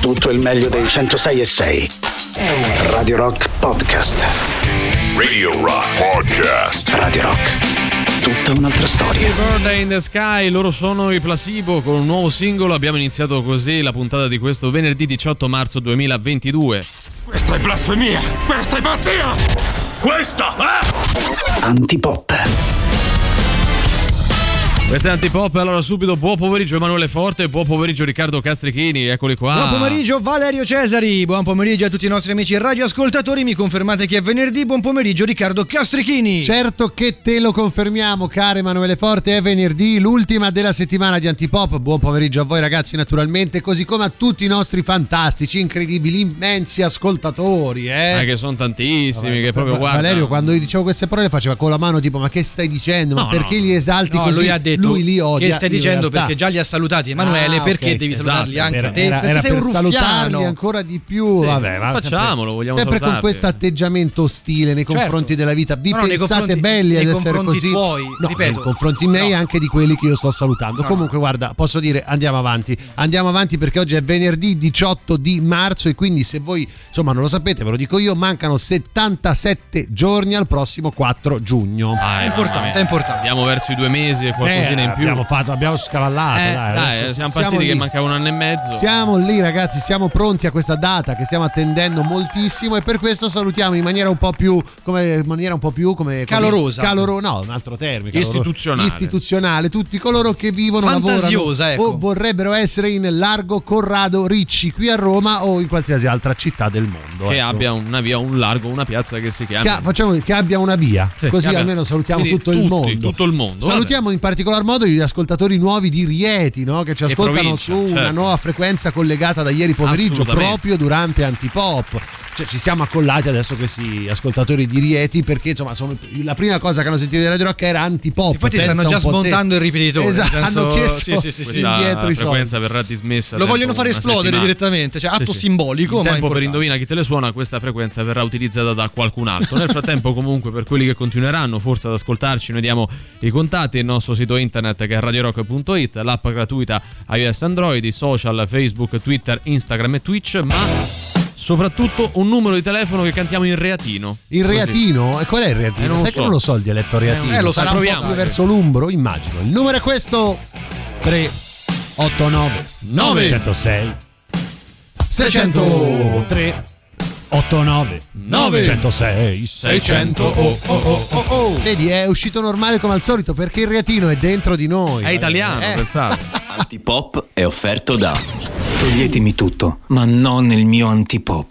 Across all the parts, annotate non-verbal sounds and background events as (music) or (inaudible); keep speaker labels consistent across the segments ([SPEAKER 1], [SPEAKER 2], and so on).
[SPEAKER 1] tutto il meglio dei 106 e 6. Radio Rock Podcast.
[SPEAKER 2] Radio Rock Podcast.
[SPEAKER 1] Radio Rock. Tutta un'altra storia.
[SPEAKER 3] Bird in the Sky, loro sono i Placebo con un nuovo singolo. Abbiamo iniziato così la puntata di questo venerdì 18 marzo 2022.
[SPEAKER 2] Questa è blasfemia! Questa è pazzia! Questa è...
[SPEAKER 1] Antipop.
[SPEAKER 3] Questo è Antipop, allora subito buon pomeriggio Emanuele Forte, buon pomeriggio Riccardo Castrichini, eccoli qua.
[SPEAKER 4] Buon pomeriggio Valerio Cesari, buon pomeriggio a tutti i nostri amici radioascoltatori, mi confermate che è venerdì, buon pomeriggio Riccardo Castrichini.
[SPEAKER 5] Certo che te lo confermiamo, caro Emanuele Forte, è venerdì, l'ultima della settimana di Antipop, buon pomeriggio a voi ragazzi naturalmente, così come a tutti i nostri fantastici, incredibili, immensi ascoltatori. Eh,
[SPEAKER 3] eh che sono tantissimi, Vabbè, che proprio guarda.
[SPEAKER 5] Valerio quando io dicevo queste parole faceva con la mano tipo ma che stai dicendo,
[SPEAKER 4] no,
[SPEAKER 5] ma perché
[SPEAKER 4] no.
[SPEAKER 5] li esalti
[SPEAKER 4] no,
[SPEAKER 5] così?
[SPEAKER 4] Lui ha detto
[SPEAKER 5] lui li odia.
[SPEAKER 4] Che stai dicendo perché già li ha salutati Emanuele,
[SPEAKER 5] ah,
[SPEAKER 4] perché
[SPEAKER 5] okay.
[SPEAKER 4] devi
[SPEAKER 5] esatto.
[SPEAKER 4] salutarli anche
[SPEAKER 5] era,
[SPEAKER 4] te?
[SPEAKER 5] Era,
[SPEAKER 4] perché
[SPEAKER 5] era
[SPEAKER 4] sei
[SPEAKER 5] per
[SPEAKER 4] un ruffiano.
[SPEAKER 5] salutarli ancora di più.
[SPEAKER 3] Sì,
[SPEAKER 5] Vabbè, va,
[SPEAKER 3] facciamolo, vogliamo
[SPEAKER 5] sempre
[SPEAKER 3] salutarli.
[SPEAKER 5] con questo atteggiamento ostile nei
[SPEAKER 4] Certo.
[SPEAKER 5] confronti della vita. Vi
[SPEAKER 4] No,
[SPEAKER 5] pensate belli ad essere così?
[SPEAKER 4] tuoi,
[SPEAKER 5] no,
[SPEAKER 4] ripeto.
[SPEAKER 5] nei confronti miei e
[SPEAKER 4] No.
[SPEAKER 5] anche di quelli che io sto salutando.
[SPEAKER 4] No,
[SPEAKER 5] Comunque, guarda, posso dire andiamo avanti. Andiamo avanti perché oggi è venerdì 18 di marzo e quindi se voi insomma non lo sapete, ve lo dico io, mancano 77 giorni al prossimo 4 giugno.
[SPEAKER 3] Ah,
[SPEAKER 4] È importante, è importante.
[SPEAKER 3] Andiamo verso i due mesi e qualcosina
[SPEAKER 5] Eh,
[SPEAKER 3] in più.
[SPEAKER 5] Abbiamo, fatto, abbiamo scavallato.
[SPEAKER 3] Eh,
[SPEAKER 5] dai,
[SPEAKER 3] dai, siamo partiti che
[SPEAKER 5] lì.
[SPEAKER 3] mancava un anno e mezzo.
[SPEAKER 5] Siamo lì ragazzi, siamo pronti a questa data che stiamo attendendo moltissimo e per questo salutiamo in maniera un po' più come maniera un po' più come
[SPEAKER 4] Calorosa.
[SPEAKER 5] Caloro, no, un altro termine. caloroso.
[SPEAKER 3] Istituzionale.
[SPEAKER 5] Istituzionale, tutti coloro che vivono,
[SPEAKER 4] Fantasiosa,
[SPEAKER 5] lavorano
[SPEAKER 4] ecco.
[SPEAKER 5] o vorrebbero essere in Largo Corrado Ricci qui a Roma o in qualsiasi altra città del mondo.
[SPEAKER 3] Che
[SPEAKER 5] ecco.
[SPEAKER 3] abbia una via, un largo, una piazza che si chiami.
[SPEAKER 5] Che, facciamo che abbia una via,
[SPEAKER 3] Sì,
[SPEAKER 5] così
[SPEAKER 3] abbia-
[SPEAKER 5] almeno salutiamo tutto il
[SPEAKER 3] tutti,
[SPEAKER 5] mondo.
[SPEAKER 3] tutto il mondo,
[SPEAKER 5] Salutiamo in particolar modo gli ascoltatori nuovi di Rieti, no? che ci ascoltano
[SPEAKER 3] provincia,
[SPEAKER 5] su una
[SPEAKER 3] certo.
[SPEAKER 5] nuova frequenza collegata da ieri pomeriggio, proprio durante Antipop. Cioè, ci siamo accollati adesso questi ascoltatori di Rieti perché insomma sono, la prima cosa che hanno sentito di Radio Rock era Antipop.
[SPEAKER 4] Infatti stanno già smontando il ripetitore.
[SPEAKER 5] Esatto,
[SPEAKER 4] senso-
[SPEAKER 5] hanno chiesto
[SPEAKER 4] sì, sì, sì,
[SPEAKER 5] indietro i soldi.
[SPEAKER 3] frequenza verrà dismessa.
[SPEAKER 4] Lo vogliono fare esplodere
[SPEAKER 3] settimana.
[SPEAKER 4] direttamente, cioè atto
[SPEAKER 3] Sì, sì.
[SPEAKER 4] simbolico,
[SPEAKER 3] In
[SPEAKER 4] ma
[SPEAKER 3] tempo per indovina chi te le suona, questa frequenza verrà utilizzata da qualcun altro. Nel frattempo, (laughs) comunque, per quelli che continueranno forse ad ascoltarci, noi diamo i contatti, il nostro sito internet che è radiorock.it, l'app gratuita iOS Android, i social, Facebook, Twitter, Instagram e Twitch, ma soprattutto un numero di telefono che cantiamo in reatino.
[SPEAKER 5] Il
[SPEAKER 3] Così.
[SPEAKER 5] reatino? E qual è il reatino?
[SPEAKER 3] Eh, non
[SPEAKER 5] Sai
[SPEAKER 3] lo
[SPEAKER 5] che
[SPEAKER 3] so.
[SPEAKER 5] non lo so il dialetto reatino.
[SPEAKER 4] eh, lo
[SPEAKER 5] Sarà un
[SPEAKER 3] proviamo,
[SPEAKER 5] più
[SPEAKER 3] sì.
[SPEAKER 5] verso l'umbro, immagino. Il numero è questo: 3 89
[SPEAKER 3] Nove.
[SPEAKER 5] 106 603 89
[SPEAKER 3] Nove.
[SPEAKER 5] 106 600 oh, oh, oh, oh, oh. Vedi, è uscito normale come al solito perché il reatino è dentro di noi.
[SPEAKER 3] È italiano,
[SPEAKER 5] Eh.
[SPEAKER 3] pensate. (laughs)
[SPEAKER 6] Antipop è offerto da
[SPEAKER 1] Toglietemi tutto, ma non il mio antipop.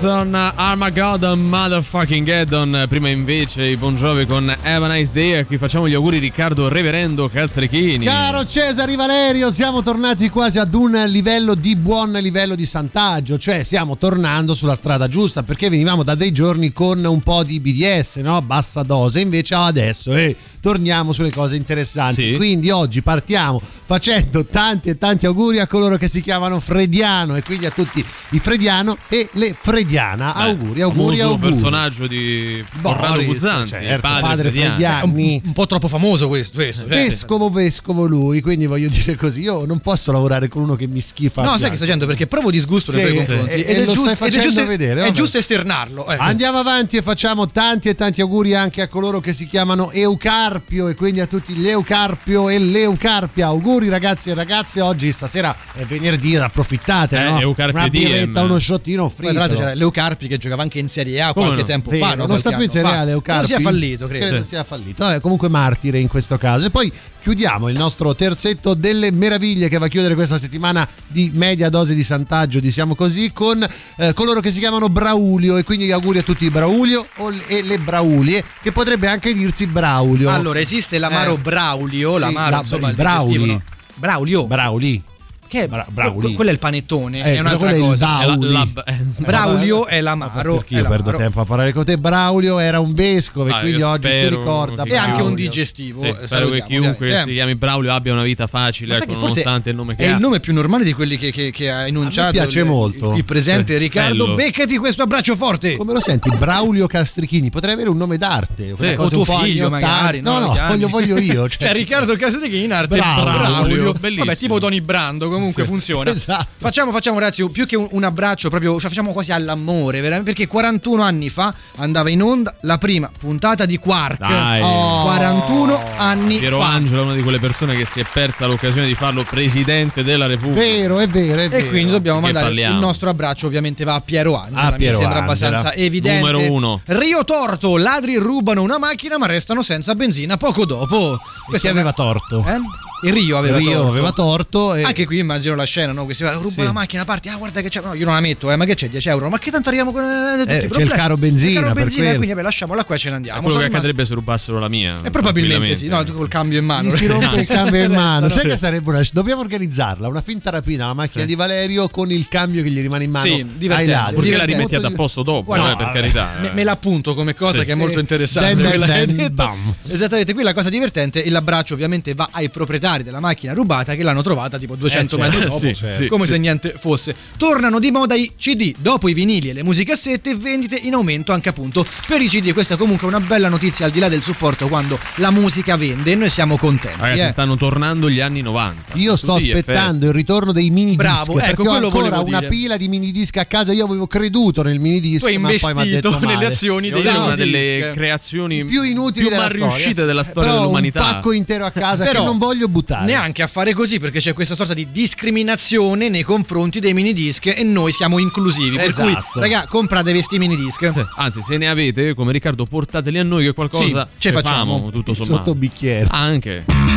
[SPEAKER 3] Manson, Armageddon, Motherfucking Geddon. Prima invece i Bon Jovi con Have a Nice Day. A cui facciamo gli auguri Riccardo Reverendo Castrichini.
[SPEAKER 5] Caro Cesare Valerio, siamo tornati quasi ad un livello di buon livello di santaggio, cioè stiamo tornando sulla strada giusta perché venivamo da dei giorni con un po' di BDS, no? Bassa dose, invece adesso eh, torniamo sulle cose interessanti.
[SPEAKER 3] Sì.
[SPEAKER 5] Quindi oggi partiamo facendo tanti e tanti auguri a coloro che si chiamano Frediano e quindi a tutti i Frediano e le Frediana.
[SPEAKER 3] Beh,
[SPEAKER 5] auguri, auguri, auguri.
[SPEAKER 3] personaggio di Corrado
[SPEAKER 5] Boris,
[SPEAKER 3] Guzzanti,
[SPEAKER 5] certo,
[SPEAKER 3] il padre,
[SPEAKER 5] padre
[SPEAKER 3] Frediani.
[SPEAKER 5] Frediani.
[SPEAKER 4] È un,
[SPEAKER 5] Anni.
[SPEAKER 4] un po' troppo famoso questo. questo cioè,
[SPEAKER 5] Vescovo, vescovo lui, quindi voglio dire così, io non posso lavorare con uno che mi schifa.
[SPEAKER 4] No, sai che sto dicendo perché provo disgusto nei
[SPEAKER 5] Sì,
[SPEAKER 4] tuoi
[SPEAKER 5] sì.
[SPEAKER 4] confronti.
[SPEAKER 5] E- e lo stai
[SPEAKER 4] ed
[SPEAKER 5] facendo
[SPEAKER 4] giusto,
[SPEAKER 5] vedere,
[SPEAKER 4] È
[SPEAKER 5] vabbè.
[SPEAKER 4] giusto esternarlo. ecco.
[SPEAKER 5] Andiamo avanti e facciamo tanti e tanti auguri anche a coloro che si chiamano Eucarpio e quindi a tutti gli Eucarpio e l'Eucarpia. Auguri ragazzi e ragazze, oggi stasera è venerdì, approfittate,
[SPEAKER 3] Eh,
[SPEAKER 5] no?
[SPEAKER 3] Eucarpio
[SPEAKER 5] Una birretta, uno shottino
[SPEAKER 4] Poi,
[SPEAKER 5] fritto.
[SPEAKER 4] tra l'altro c'era Leucarpi che giocava anche in Serie A
[SPEAKER 3] Come
[SPEAKER 4] qualche
[SPEAKER 3] no?
[SPEAKER 4] tempo
[SPEAKER 5] Vero,
[SPEAKER 4] fa. no?
[SPEAKER 5] non sta più in Serie. A Leucarpi.
[SPEAKER 4] Credo sia fallito, credo.
[SPEAKER 5] Credo sia fallito. Vabbè, comunque martire in questo caso. E poi chiudiamo il nostro terzetto delle meraviglie che va a chiudere questa settimana di media dose di santaggio, diciamo così, con eh, coloro che si chiamano Braulio e quindi auguri a tutti i Braulio o le- e le Braulie, che potrebbe anche dirsi Braulio.
[SPEAKER 4] Allora, esiste l'amaro
[SPEAKER 5] Eh.
[SPEAKER 4] Braulio,
[SPEAKER 5] Sì,
[SPEAKER 4] l'amaro,
[SPEAKER 5] la-
[SPEAKER 4] insomma,
[SPEAKER 5] il
[SPEAKER 4] che
[SPEAKER 5] Brauli.
[SPEAKER 4] scrivono- Braulio.
[SPEAKER 5] Brauli.
[SPEAKER 4] Che è
[SPEAKER 5] Bra- Brauli.
[SPEAKER 4] que- quello è il panettone,
[SPEAKER 5] Eh,
[SPEAKER 4] è un'altra
[SPEAKER 5] quello è il
[SPEAKER 4] cosa.
[SPEAKER 3] È la- la- eh, (laughs)
[SPEAKER 4] Braulio è
[SPEAKER 5] Ma
[SPEAKER 4] l'amaro.
[SPEAKER 5] perché
[SPEAKER 4] è
[SPEAKER 5] io perdo tempo a parlare con te. Braulio era un vescovo e
[SPEAKER 3] Ah,
[SPEAKER 5] quindi oggi si ricorda.
[SPEAKER 4] E anche un digestivo.
[SPEAKER 3] Sì,
[SPEAKER 4] eh,
[SPEAKER 3] spero che chiunque si chiami Braulio abbia una vita facile, ecco, nonostante il nome che
[SPEAKER 4] è
[SPEAKER 3] ha.
[SPEAKER 4] il nome più normale di quelli che, che- che ha enunciato.
[SPEAKER 5] piace
[SPEAKER 4] il-
[SPEAKER 5] molto.
[SPEAKER 4] Il presente
[SPEAKER 3] Sì,
[SPEAKER 4] Riccardo,
[SPEAKER 3] bello.
[SPEAKER 4] beccati questo abbraccio forte.
[SPEAKER 5] Come lo senti? Braulio Castrichini potrei avere un nome d'arte.
[SPEAKER 3] Sì.
[SPEAKER 4] o
[SPEAKER 5] cosa
[SPEAKER 4] tuo figlio,
[SPEAKER 5] 80.
[SPEAKER 4] magari.
[SPEAKER 5] No, no, voglio, voglio io. (laughs)
[SPEAKER 4] Cioè, Riccardo Castrichini in arte
[SPEAKER 5] Braulio,
[SPEAKER 4] Braulio.
[SPEAKER 3] bellissimo.
[SPEAKER 4] Vabbè, tipo Tony Brando. Comunque
[SPEAKER 3] Sì.
[SPEAKER 4] funziona.
[SPEAKER 5] Esatto.
[SPEAKER 4] Facciamo, facciamo ragazzi, più che un, un abbraccio, proprio facciamo quasi all'amore, veramente, perché 41 anni fa andava in onda la prima puntata di Quark.
[SPEAKER 3] Dai.
[SPEAKER 4] Oh. 41 anni
[SPEAKER 3] Piero
[SPEAKER 4] fa.
[SPEAKER 3] Angelo è una di quelle persone che si è persa l'occasione di farlo presidente della Repubblica.
[SPEAKER 5] Vero, è vero, è vero.
[SPEAKER 4] E quindi dobbiamo
[SPEAKER 3] che
[SPEAKER 4] mandare
[SPEAKER 3] parliamo?
[SPEAKER 4] il nostro abbraccio, ovviamente va a Piero Angela.
[SPEAKER 5] A
[SPEAKER 4] mi
[SPEAKER 5] Piero
[SPEAKER 4] sembra
[SPEAKER 5] Angela.
[SPEAKER 4] abbastanza evidente.
[SPEAKER 3] Numero uno.
[SPEAKER 4] Rio Torto, ladri rubano una macchina ma restano senza benzina poco dopo. È-
[SPEAKER 5] aveva torto?
[SPEAKER 4] Eh? Il Rio aveva
[SPEAKER 5] Rio
[SPEAKER 4] torto.
[SPEAKER 5] aveva torto e
[SPEAKER 4] Anche qui immagino la scena, no? Questi ruba
[SPEAKER 5] Sì.
[SPEAKER 4] la macchina, parti, ah guarda che c'è, no io non la metto, eh, ma che c'è 10 euro, ma che tanto arriviamo con eh, tutti i
[SPEAKER 5] c'è il caro benzina,
[SPEAKER 4] Il caro
[SPEAKER 5] per
[SPEAKER 4] benzina, quindi vabbè, lasciamola qua e ce ne andiamo.
[SPEAKER 3] È quello che accadrebbe se rubassero la mia.
[SPEAKER 4] rimasto- E probabilmente sì, no, col cambio in mano.
[SPEAKER 5] gli si rompe il cambio in (laughs) mano. Sai che sarebbe una Dobbiamo organizzarla, una finta rapina alla macchina di Valerio con il cambio che gli rimane in mano
[SPEAKER 4] Sì, divertente.
[SPEAKER 3] Purché la
[SPEAKER 4] Divertente.
[SPEAKER 3] rimettiate a posto dopo, eh, per carità.
[SPEAKER 4] Me, l'appunto come cosa che è molto interessante. Che. Esattamente, qui la cosa divertente, e l'abbraccio ovviamente va ai proprietari della macchina rubata che l'hanno trovata tipo 200
[SPEAKER 5] Eh,
[SPEAKER 4] metri
[SPEAKER 3] certo.
[SPEAKER 4] dopo, (laughs)
[SPEAKER 3] Sì,
[SPEAKER 4] come
[SPEAKER 3] sì.
[SPEAKER 4] se niente fosse. Tornano di moda i CD, dopo i vinili e le musicassette, vendite in aumento anche appunto per i CD. Questa è comunque una bella notizia al di là del supporto quando la musica vende e noi siamo contenti.
[SPEAKER 3] Ragazzi,
[SPEAKER 4] eh.
[SPEAKER 3] stanno tornando gli anni 90.
[SPEAKER 5] Io sto aspettando il ritorno dei mini disc
[SPEAKER 4] Bravo, ecco,
[SPEAKER 5] perché ho ancora una
[SPEAKER 4] dire.
[SPEAKER 5] pila di mini disc a casa. Io avevo creduto nel mini disc,
[SPEAKER 4] hai
[SPEAKER 5] ma poi mi ha detto male.
[SPEAKER 4] nelle azioni dei
[SPEAKER 3] una delle
[SPEAKER 4] disc.
[SPEAKER 3] creazioni
[SPEAKER 5] più inutili
[SPEAKER 3] più
[SPEAKER 5] della
[SPEAKER 3] mal
[SPEAKER 5] storia.
[SPEAKER 3] riuscite della storia
[SPEAKER 5] Però
[SPEAKER 3] dell'umanità.
[SPEAKER 5] Un pacco intero a casa
[SPEAKER 4] Però
[SPEAKER 5] che non voglio buttare.
[SPEAKER 4] Neanche a fare così perché c'è questa sorta di discriminazione nei confronti dei mini disc e noi siamo inclusivi. Per cui,
[SPEAKER 5] Esatto.
[SPEAKER 4] raga, comprate questi mini disc.
[SPEAKER 3] Sì, Anzi, se ne avete, come Riccardo, portateli a noi che qualcosa
[SPEAKER 4] Sì, ce facciamo.
[SPEAKER 3] tutto sommato.
[SPEAKER 5] Sotto bicchiere.
[SPEAKER 3] Anche.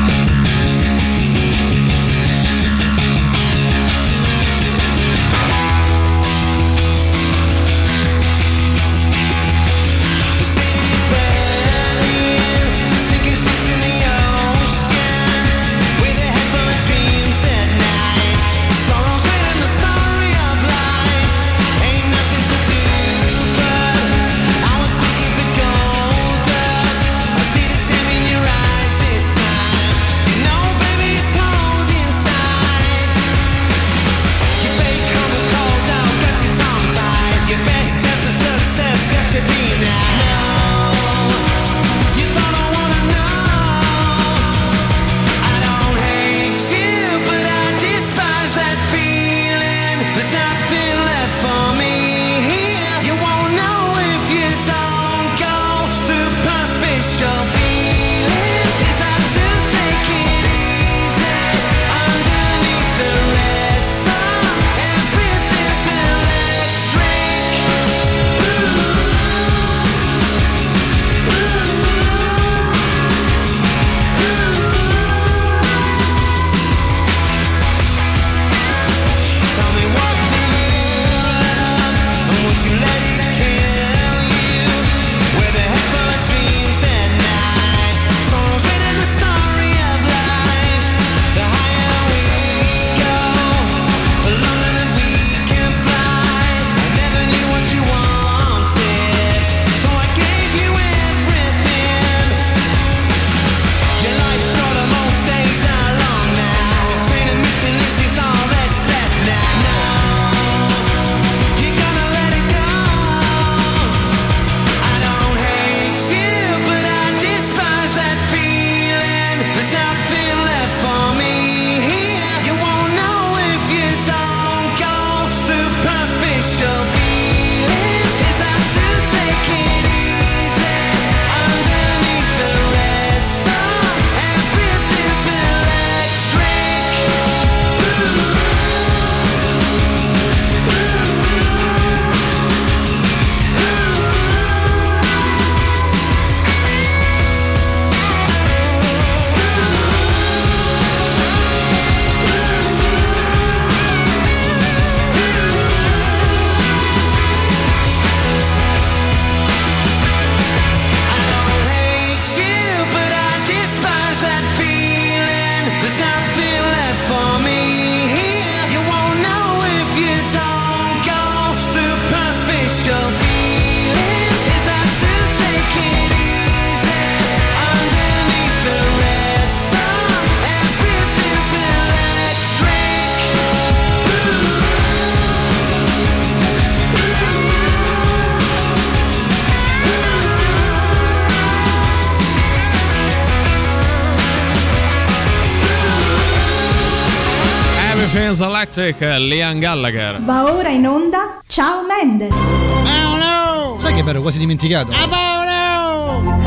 [SPEAKER 3] Electric, Liam Gallagher.
[SPEAKER 7] Va ora in onda Ciao Mendel.
[SPEAKER 5] Paolo!
[SPEAKER 4] Sai che ero quasi dimenticato?
[SPEAKER 5] Ah, Paolo!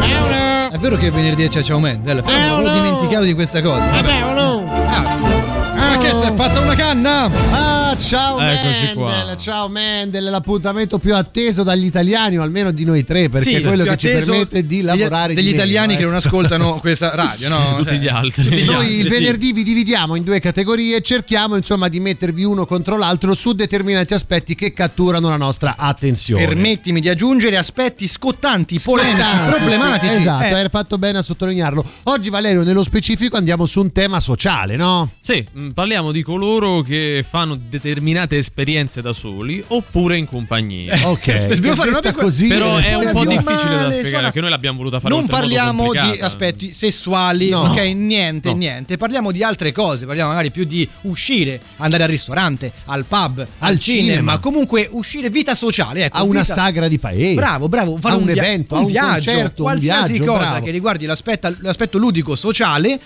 [SPEAKER 5] Paolo!
[SPEAKER 4] È vero che venerdì c'è Ciao Mendel, però mi ero dimenticato di questa cosa.
[SPEAKER 5] Ah, Paolo!
[SPEAKER 4] Ma che si è fatta una canna?
[SPEAKER 5] Ah, ciao
[SPEAKER 3] Eccoci
[SPEAKER 5] Mendel,
[SPEAKER 3] qua.
[SPEAKER 5] ciao Mendel, l'appuntamento più atteso dagli italiani o almeno di noi tre perché
[SPEAKER 4] Sì,
[SPEAKER 5] è quello
[SPEAKER 4] più
[SPEAKER 5] che ci
[SPEAKER 4] atteso
[SPEAKER 5] permette di
[SPEAKER 4] degli-
[SPEAKER 5] lavorare
[SPEAKER 4] degli
[SPEAKER 5] di meno,
[SPEAKER 4] italiani
[SPEAKER 5] eh.
[SPEAKER 4] che non ascoltano (laughs) questa radio, no?
[SPEAKER 3] tutti
[SPEAKER 4] Cioè,
[SPEAKER 3] gli altri.
[SPEAKER 4] tutti gli
[SPEAKER 5] Noi
[SPEAKER 4] altri,
[SPEAKER 5] il
[SPEAKER 4] sì.
[SPEAKER 5] venerdì vi dividiamo in due categorie e cerchiamo insomma di mettervi uno contro l'altro su determinati aspetti che catturano la nostra attenzione.
[SPEAKER 4] Permettimi di aggiungere aspetti scottanti, polemici,
[SPEAKER 5] Scottanti,
[SPEAKER 4] problematici.
[SPEAKER 5] sì, esatto,
[SPEAKER 4] Eh,
[SPEAKER 5] hai fatto bene a sottolinearlo. Oggi Valerio nello specifico andiamo su un tema sociale, no?
[SPEAKER 3] Sì, mh, parliamo di coloro che fanno determinate esperienze da soli oppure in compagnia. (laughs)
[SPEAKER 5] Ok.
[SPEAKER 4] dobbiamo fare una
[SPEAKER 5] così
[SPEAKER 3] Però è un po' difficile da spiegare perché noi l'abbiamo voluta fare
[SPEAKER 4] non parliamo di aspetti sessuali,
[SPEAKER 5] No.
[SPEAKER 4] ok? Niente,
[SPEAKER 3] No.
[SPEAKER 4] niente. Parliamo di altre cose. Parliamo magari più di uscire, andare al ristorante, al pub, al,
[SPEAKER 5] Al
[SPEAKER 4] cinema.
[SPEAKER 5] cinema.
[SPEAKER 4] Comunque uscire vita sociale. Ecco,
[SPEAKER 5] a una
[SPEAKER 4] vita-
[SPEAKER 5] sagra di paese.
[SPEAKER 4] Bravo, bravo, fare
[SPEAKER 5] a un,
[SPEAKER 4] via-
[SPEAKER 5] evento,
[SPEAKER 4] un
[SPEAKER 5] a un
[SPEAKER 4] viaggio,
[SPEAKER 5] concerto, un
[SPEAKER 4] qualsiasi
[SPEAKER 5] viaggio,
[SPEAKER 4] cosa
[SPEAKER 5] bravo.
[SPEAKER 4] che riguardi l'aspetto, l'aspetto ludico sociale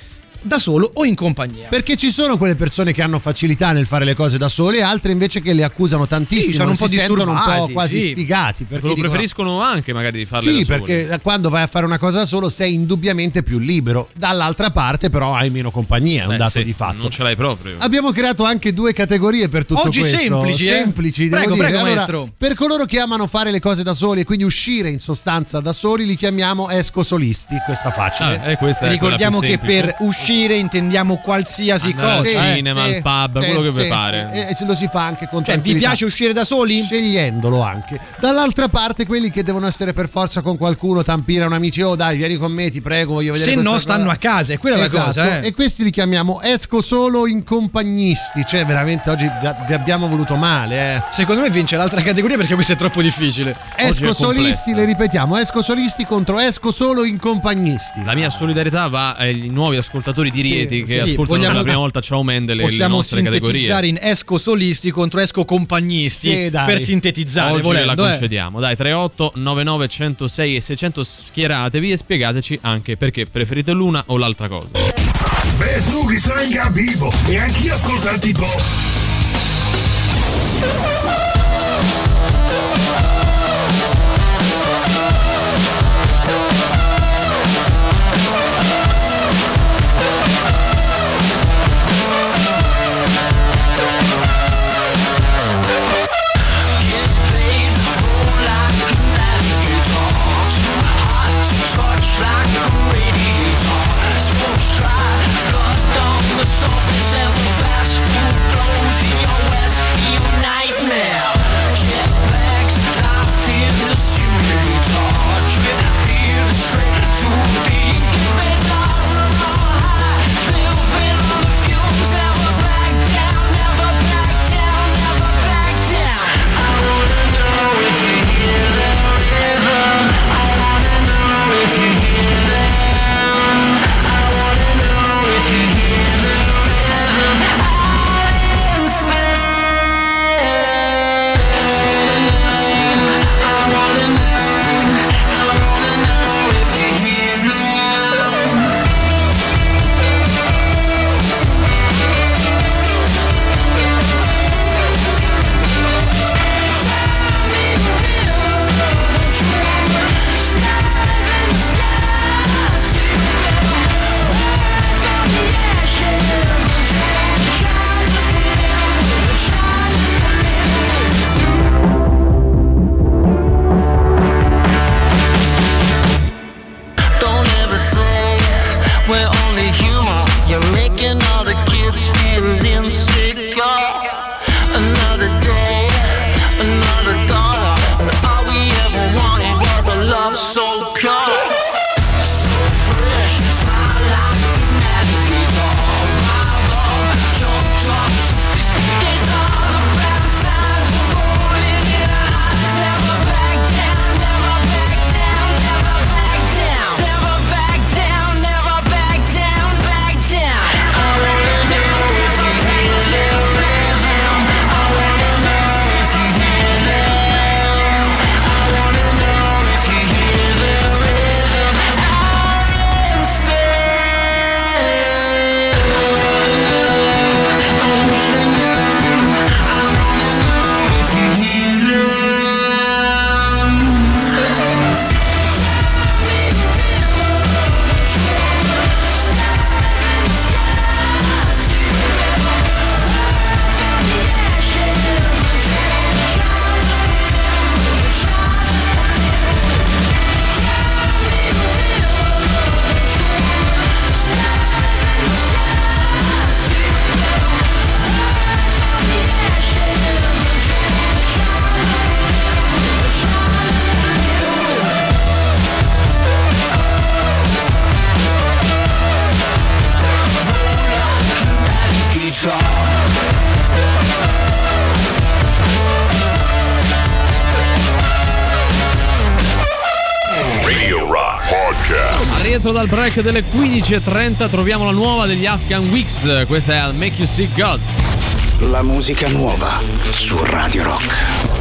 [SPEAKER 4] da solo o in compagnia.
[SPEAKER 5] Perché ci sono quelle persone che hanno facilità nel fare le cose da sole e altre invece che le accusano tantissimo,
[SPEAKER 4] Sì, sono un po'
[SPEAKER 5] si sentono un po' quasi
[SPEAKER 4] sì.
[SPEAKER 5] sfigati. Perché
[SPEAKER 3] Lo
[SPEAKER 5] dicono,
[SPEAKER 3] preferiscono anche magari di farle
[SPEAKER 5] Sì,
[SPEAKER 3] da soli.
[SPEAKER 5] perché quando vai a fare una cosa da solo sei indubbiamente più libero. Dall'altra parte però hai meno compagnia, è un
[SPEAKER 3] Eh,
[SPEAKER 5] dato
[SPEAKER 3] sì,
[SPEAKER 5] di fatto.
[SPEAKER 3] Non ce l'hai proprio.
[SPEAKER 5] Abbiamo creato anche due categorie per tutto
[SPEAKER 4] Oggi
[SPEAKER 5] questo.
[SPEAKER 4] semplici, eh?
[SPEAKER 5] Semplici, devo
[SPEAKER 4] Prego,
[SPEAKER 5] dire.
[SPEAKER 4] prego,
[SPEAKER 5] Allora,
[SPEAKER 4] maestro.
[SPEAKER 5] Per coloro che amano fare le cose da soli e quindi uscire in sostanza da soli, li chiamiamo esco solisti. Questa facile.
[SPEAKER 3] Ah, eh, questa
[SPEAKER 4] Ricordiamo che per uscire intendiamo qualsiasi
[SPEAKER 3] Andare al
[SPEAKER 4] cosa. eh.
[SPEAKER 3] cinema, al pub, quello che vi pare.
[SPEAKER 5] E se lo si fa anche con
[SPEAKER 4] Cioè, vi piace uscire da soli?
[SPEAKER 5] Scegliendolo anche. Dall'altra parte, quelli che devono essere per forza con qualcuno, tampire un amico, oh dai, vieni con me, ti prego, voglio vedere
[SPEAKER 4] Se no,
[SPEAKER 5] cosa."
[SPEAKER 4] stanno a casa, è quella
[SPEAKER 5] Esatto,
[SPEAKER 4] la cosa. Eh.
[SPEAKER 5] E questi li chiamiamo esco solo in compagnisti. Cioè, veramente oggi vi- abbiamo voluto male, eh.
[SPEAKER 4] Secondo me vince l'altra categoria perché questa è troppo difficile.
[SPEAKER 5] Esco solisti,
[SPEAKER 3] complessa.
[SPEAKER 5] le ripetiamo, esco solisti contro esco solo in compagnisti.
[SPEAKER 3] La mia solidarietà va ai nuovi ascoltatori di Rieti che
[SPEAKER 4] sì,
[SPEAKER 3] ascoltano
[SPEAKER 4] vogliamo-
[SPEAKER 3] per la prima volta Ciao Mendele e le
[SPEAKER 4] Possiamo
[SPEAKER 3] nostre categorie.
[SPEAKER 4] sintetizzare in esco solisti contro esco compagnisti
[SPEAKER 5] Sì,
[SPEAKER 4] per sintetizzare.
[SPEAKER 3] Oggi
[SPEAKER 4] volendo,
[SPEAKER 3] ve la
[SPEAKER 4] eh.
[SPEAKER 3] concediamo. Dai, 38 99 106 e 600 schieratevi e spiegateci anche perché preferite l'una o l'altra cosa.
[SPEAKER 2] Beh, su, che sono in capivo. E anch'io ascolto il tipo.
[SPEAKER 3] Break delle 15.30 troviamo la nuova degli Afghan Weeks. Questa è I'll Make You See God.
[SPEAKER 1] La musica nuova su Radio Rock.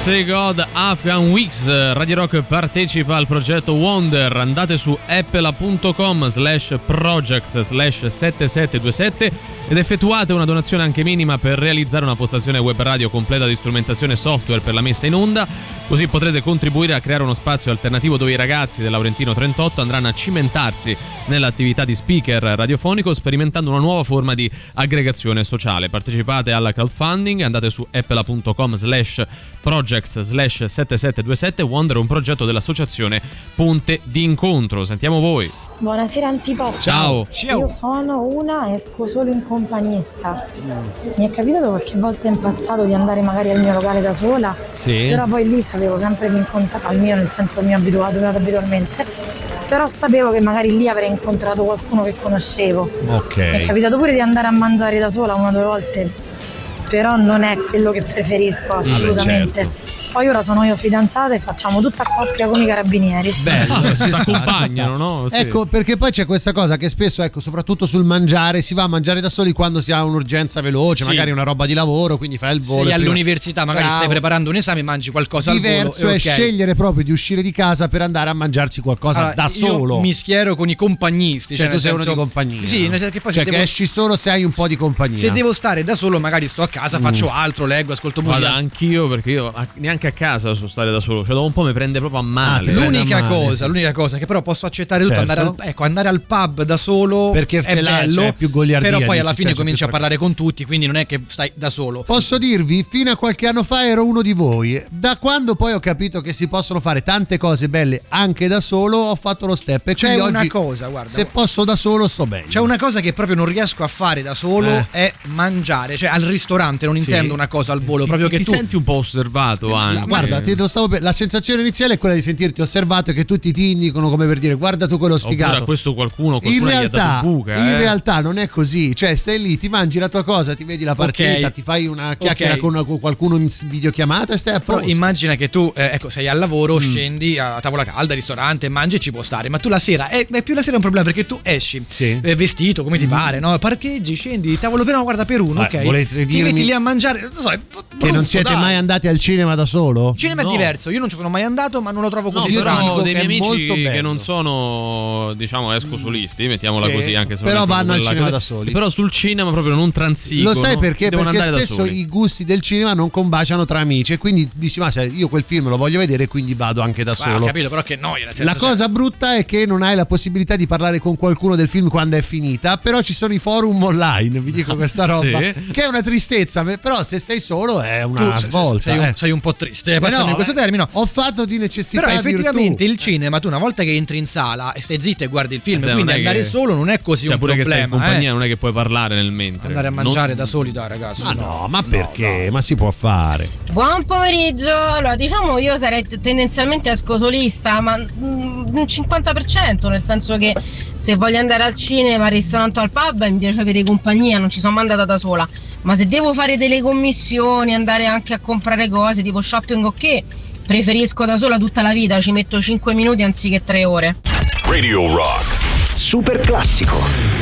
[SPEAKER 3] Say God Afghan Weeks Radio Rock partecipa al progetto Wonder. Andate su apple.com slash projects slash 7727 ed effettuate una donazione anche minima per realizzare una postazione web radio completa di strumentazione software per la messa in onda. Così potrete contribuire a creare uno spazio alternativo dove i ragazzi del Laurentino 38 andranno a cimentarsi nell'attività di speaker radiofonico sperimentando una nuova forma di aggregazione sociale. Partecipate al crowdfunding andate su apple.com slash projects slash 7727 Wonder è un progetto dell'associazione Ponte d'incontro sentiamo voi
[SPEAKER 8] Buonasera Antipop.
[SPEAKER 3] Ciao.
[SPEAKER 8] Io sono una, esco solo in compagnia. Mi è capitato qualche volta in passato di andare magari al mio locale da sola,
[SPEAKER 5] Sì.
[SPEAKER 8] però poi lì sapevo sempre di incontrare, al mio nel senso mi abituato abitualmente, però sapevo che magari lì avrei incontrato qualcuno che conoscevo. Mi è
[SPEAKER 5] Ok.
[SPEAKER 8] capitato pure di andare a mangiare da sola una o due volte, però non è quello che preferisco assolutamente. Poi ora sono io fidanzata e facciamo tutta coppia con i carabinieri.
[SPEAKER 5] Bello,
[SPEAKER 3] si
[SPEAKER 5] ci
[SPEAKER 3] accompagnano no? Sì.
[SPEAKER 5] Ecco, perché poi c'è questa cosa che spesso, ecco, soprattutto sul mangiare, si va a mangiare da soli quando si ha un'urgenza veloce,
[SPEAKER 4] Sì.
[SPEAKER 5] magari una roba di lavoro, quindi fai il volo.
[SPEAKER 4] Sei
[SPEAKER 5] prima-
[SPEAKER 4] all'università, magari
[SPEAKER 5] Bravo.
[SPEAKER 4] stai preparando un esame, mangi qualcosa al volo.
[SPEAKER 5] Diverso è
[SPEAKER 4] ok.
[SPEAKER 5] scegliere proprio di uscire di casa per andare a mangiarsi qualcosa
[SPEAKER 4] Allora,
[SPEAKER 5] da
[SPEAKER 4] io
[SPEAKER 5] solo.
[SPEAKER 4] mi schiero con i compagnisti.
[SPEAKER 5] Cioè,
[SPEAKER 4] nel
[SPEAKER 5] tu sei uno
[SPEAKER 4] senso-
[SPEAKER 5] di compagnia.
[SPEAKER 4] Sì, nel senso che poi
[SPEAKER 5] cioè,
[SPEAKER 4] se
[SPEAKER 5] che
[SPEAKER 4] devo,
[SPEAKER 5] esci solo se hai un po' di compagnia.
[SPEAKER 4] se devo stare da solo, magari sto a casa,
[SPEAKER 5] Mm.
[SPEAKER 4] faccio altro, leggo, ascolto musica.
[SPEAKER 3] Guarda, anch'io perché io neanche a casa so stare da solo, cioè dopo un po' mi prende proprio a male.
[SPEAKER 5] prende
[SPEAKER 4] L'unica
[SPEAKER 5] male,
[SPEAKER 4] cosa,
[SPEAKER 5] sì.
[SPEAKER 4] l'unica cosa che però posso accettare tutto,
[SPEAKER 5] Certo.
[SPEAKER 4] andare, al, ecco, andare al pub da solo
[SPEAKER 5] Perché
[SPEAKER 4] è bello,
[SPEAKER 5] c'è più goliardia,
[SPEAKER 4] però poi alla fine
[SPEAKER 5] cioè,
[SPEAKER 4] cominci a parlare con tutti, quindi non è che stai da solo.
[SPEAKER 5] Posso dirvi, fino a qualche anno fa ero uno di voi. Da quando poi ho capito che si possono fare tante cose belle anche da solo, ho fatto lo step. E
[SPEAKER 4] C'è una cosa, guarda.
[SPEAKER 5] se posso da solo, sto bene.
[SPEAKER 4] C'è una cosa che proprio non riesco a fare da solo
[SPEAKER 5] Eh.
[SPEAKER 4] è mangiare, cioè al ristorante non
[SPEAKER 5] Sì.
[SPEAKER 4] intendo una cosa al volo,
[SPEAKER 3] Ti,
[SPEAKER 4] proprio
[SPEAKER 3] ti
[SPEAKER 4] che tu
[SPEAKER 3] senti un po' osservato anche.
[SPEAKER 5] La- guarda, ti per- la sensazione iniziale è quella di sentirti osservato e che tutti ti indicano come per dire guarda tu quello
[SPEAKER 3] Oppure
[SPEAKER 5] sfigato.
[SPEAKER 3] a questo qualcuno,
[SPEAKER 5] in
[SPEAKER 3] qualcuno gli ha
[SPEAKER 5] realtà,
[SPEAKER 3] dato buca.
[SPEAKER 5] in
[SPEAKER 3] eh.
[SPEAKER 5] realtà non è così, cioè stai lì, ti mangi la tua cosa, ti vedi la partita,
[SPEAKER 4] Ok.
[SPEAKER 5] ti fai una chiacchiera
[SPEAKER 4] Ok.
[SPEAKER 5] con, con qualcuno in videochiamata e stai a
[SPEAKER 4] Però
[SPEAKER 5] posto.
[SPEAKER 4] immagina che tu eh, ecco, sei al lavoro,
[SPEAKER 5] Mm.
[SPEAKER 4] scendi a tavola calda, ristorante, mangi e ci può stare, ma tu la sera, è, è più la sera è un problema perché tu esci
[SPEAKER 5] Sì. Mm.
[SPEAKER 4] eh, vestito come ti pare, no? parcheggi, scendi, tavolo pieno, guarda per uno,
[SPEAKER 5] Vabbè,
[SPEAKER 4] ok?
[SPEAKER 5] volete
[SPEAKER 4] ti
[SPEAKER 5] dirmi
[SPEAKER 4] metti lì a mangiare, non so, è brutto,
[SPEAKER 5] che non siete
[SPEAKER 4] dai.
[SPEAKER 5] mai andati al cinema da solo?
[SPEAKER 4] Il cinema
[SPEAKER 3] No.
[SPEAKER 4] è diverso, io non ci sono mai andato, ma non lo trovo
[SPEAKER 3] No,
[SPEAKER 4] così
[SPEAKER 5] io
[SPEAKER 4] strano.
[SPEAKER 3] però dei miei amici che non sono, diciamo, escosolisti, mettiamola
[SPEAKER 5] Sì,
[SPEAKER 3] così, anche se
[SPEAKER 5] però vanno al cinema da soli.
[SPEAKER 3] Però sul cinema proprio non transigono.
[SPEAKER 5] Lo sai perché? Perché
[SPEAKER 3] andare da
[SPEAKER 5] spesso
[SPEAKER 3] soli.
[SPEAKER 5] i gusti del cinema non combaciano tra amici e quindi dici ma se io quel film lo voglio vedere quindi vado anche da
[SPEAKER 4] Ah, ho
[SPEAKER 5] solo.
[SPEAKER 4] capito, però che noia. nel senso,
[SPEAKER 5] La
[SPEAKER 4] cioè,
[SPEAKER 5] cosa brutta è che non hai la possibilità di parlare con qualcuno del film quando è finita, però ci sono i forum online, vi dico questa (laughs) roba,
[SPEAKER 3] Sì.
[SPEAKER 5] che è una tristezza, però se sei solo è
[SPEAKER 4] tu
[SPEAKER 5] una
[SPEAKER 4] sei-
[SPEAKER 5] svolta.
[SPEAKER 4] sei, un,
[SPEAKER 5] eh.
[SPEAKER 4] sei un po' triste,
[SPEAKER 5] Eh
[SPEAKER 4] passami
[SPEAKER 5] no,
[SPEAKER 4] questo
[SPEAKER 5] eh,
[SPEAKER 4] termine.
[SPEAKER 5] Ho fatto di necessità
[SPEAKER 4] Però effettivamente
[SPEAKER 5] virtù.
[SPEAKER 4] il cinema, tu una volta che entri in sala e stai zitto e guardi il film,
[SPEAKER 3] Eh,
[SPEAKER 4] quindi
[SPEAKER 3] non
[SPEAKER 4] andare
[SPEAKER 3] che-
[SPEAKER 4] solo non è così
[SPEAKER 3] Cioè,
[SPEAKER 4] un
[SPEAKER 3] pure che stai in
[SPEAKER 4] problema.
[SPEAKER 3] compagnia,
[SPEAKER 4] eh.
[SPEAKER 3] non è che puoi parlare nel mentre.
[SPEAKER 4] Andare a
[SPEAKER 3] Non-
[SPEAKER 4] mangiare da soli, dai ragazzi.
[SPEAKER 5] Ma no, ma perché? Ma si può fare.
[SPEAKER 9] Buon pomeriggio, allora diciamo io sarei tendenzialmente escosolista, ma mm, un 50%, nel senso che se voglio andare al cinema, al ristorante o al pub mi piace avere compagnia, non ci sono mai andata da sola, ma se devo fare delle commissioni, andare anche a comprare cose tipo shopping o che, preferisco da sola tutta la vita, ci metto 5 minuti anziché 3 ore.
[SPEAKER 1] Radio Rock. Super classico.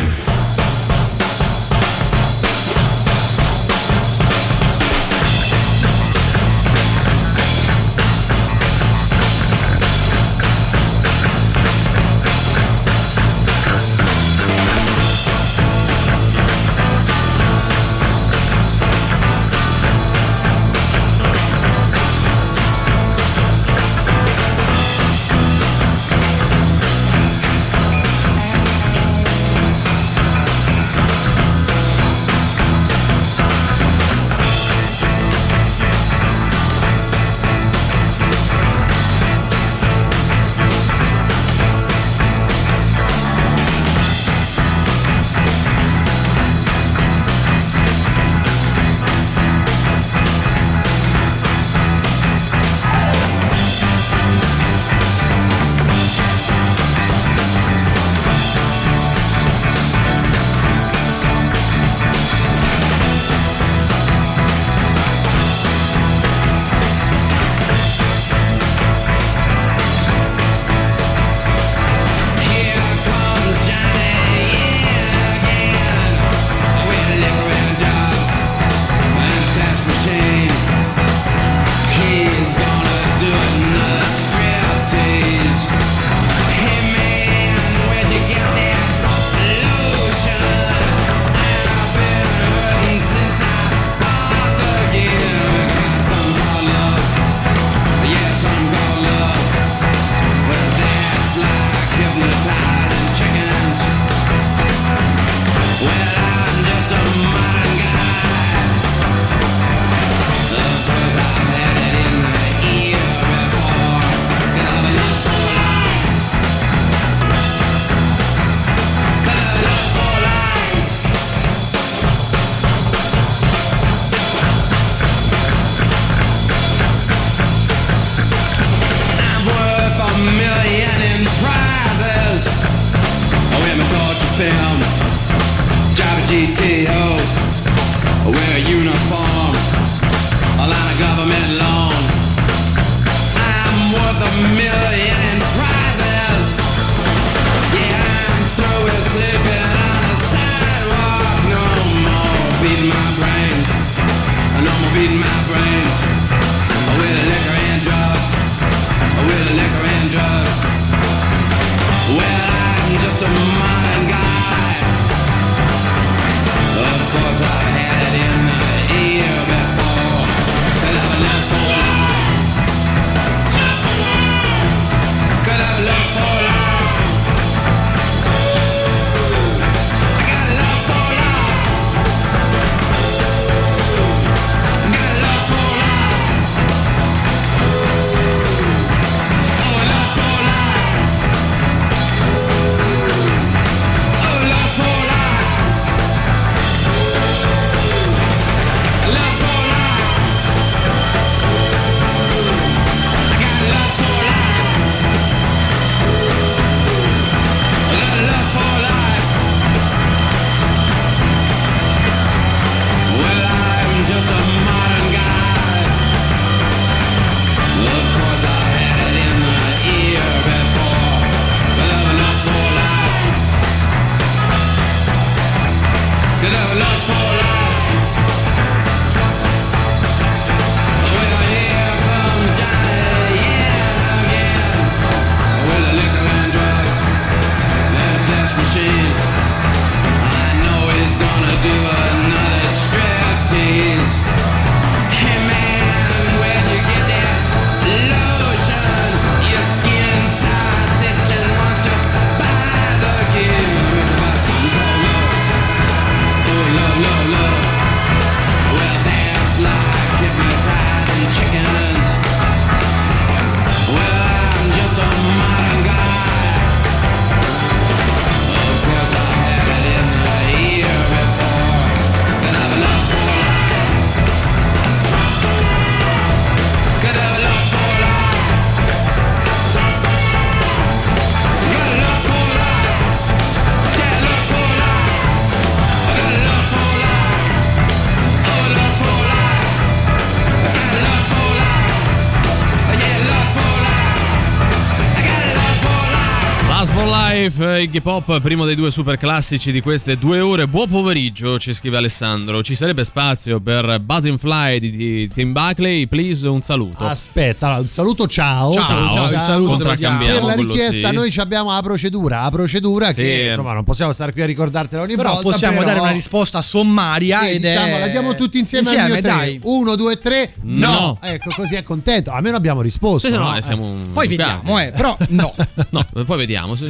[SPEAKER 10] Life,
[SPEAKER 3] Iggy Pop, primo dei due super classici di queste due ore. Buon pomeriggio, ci scrive Alessandro. Ci sarebbe spazio per Buzzing Fly di, di Tim Buckley? Please, un saluto.
[SPEAKER 5] Aspetta, allora, un saluto ciao.
[SPEAKER 3] Ciao, ciao, saluto te lo diamo.
[SPEAKER 5] Per la richiesta
[SPEAKER 3] sì.
[SPEAKER 5] noi ci abbiamo la procedura, la procedura
[SPEAKER 3] Sì.
[SPEAKER 5] che insomma non possiamo stare qui a ricordartela ogni
[SPEAKER 4] Però
[SPEAKER 5] volta.
[SPEAKER 4] possiamo
[SPEAKER 5] però-
[SPEAKER 4] dare una risposta sommaria
[SPEAKER 5] Sì,
[SPEAKER 4] ed
[SPEAKER 5] diciamo,
[SPEAKER 4] è...
[SPEAKER 5] la diamo tutti insieme, al
[SPEAKER 4] insieme
[SPEAKER 5] mio tre.
[SPEAKER 4] dai.
[SPEAKER 5] Uno, due, tre. No.
[SPEAKER 3] No.
[SPEAKER 5] Ecco, così è contento. Almeno abbiamo risposto.
[SPEAKER 3] Sì,
[SPEAKER 5] no?
[SPEAKER 3] no, eh, siamo
[SPEAKER 5] Eh.
[SPEAKER 3] un-
[SPEAKER 4] Poi vediamo, eh, però no. (laughs)
[SPEAKER 3] No, poi vediamo. Se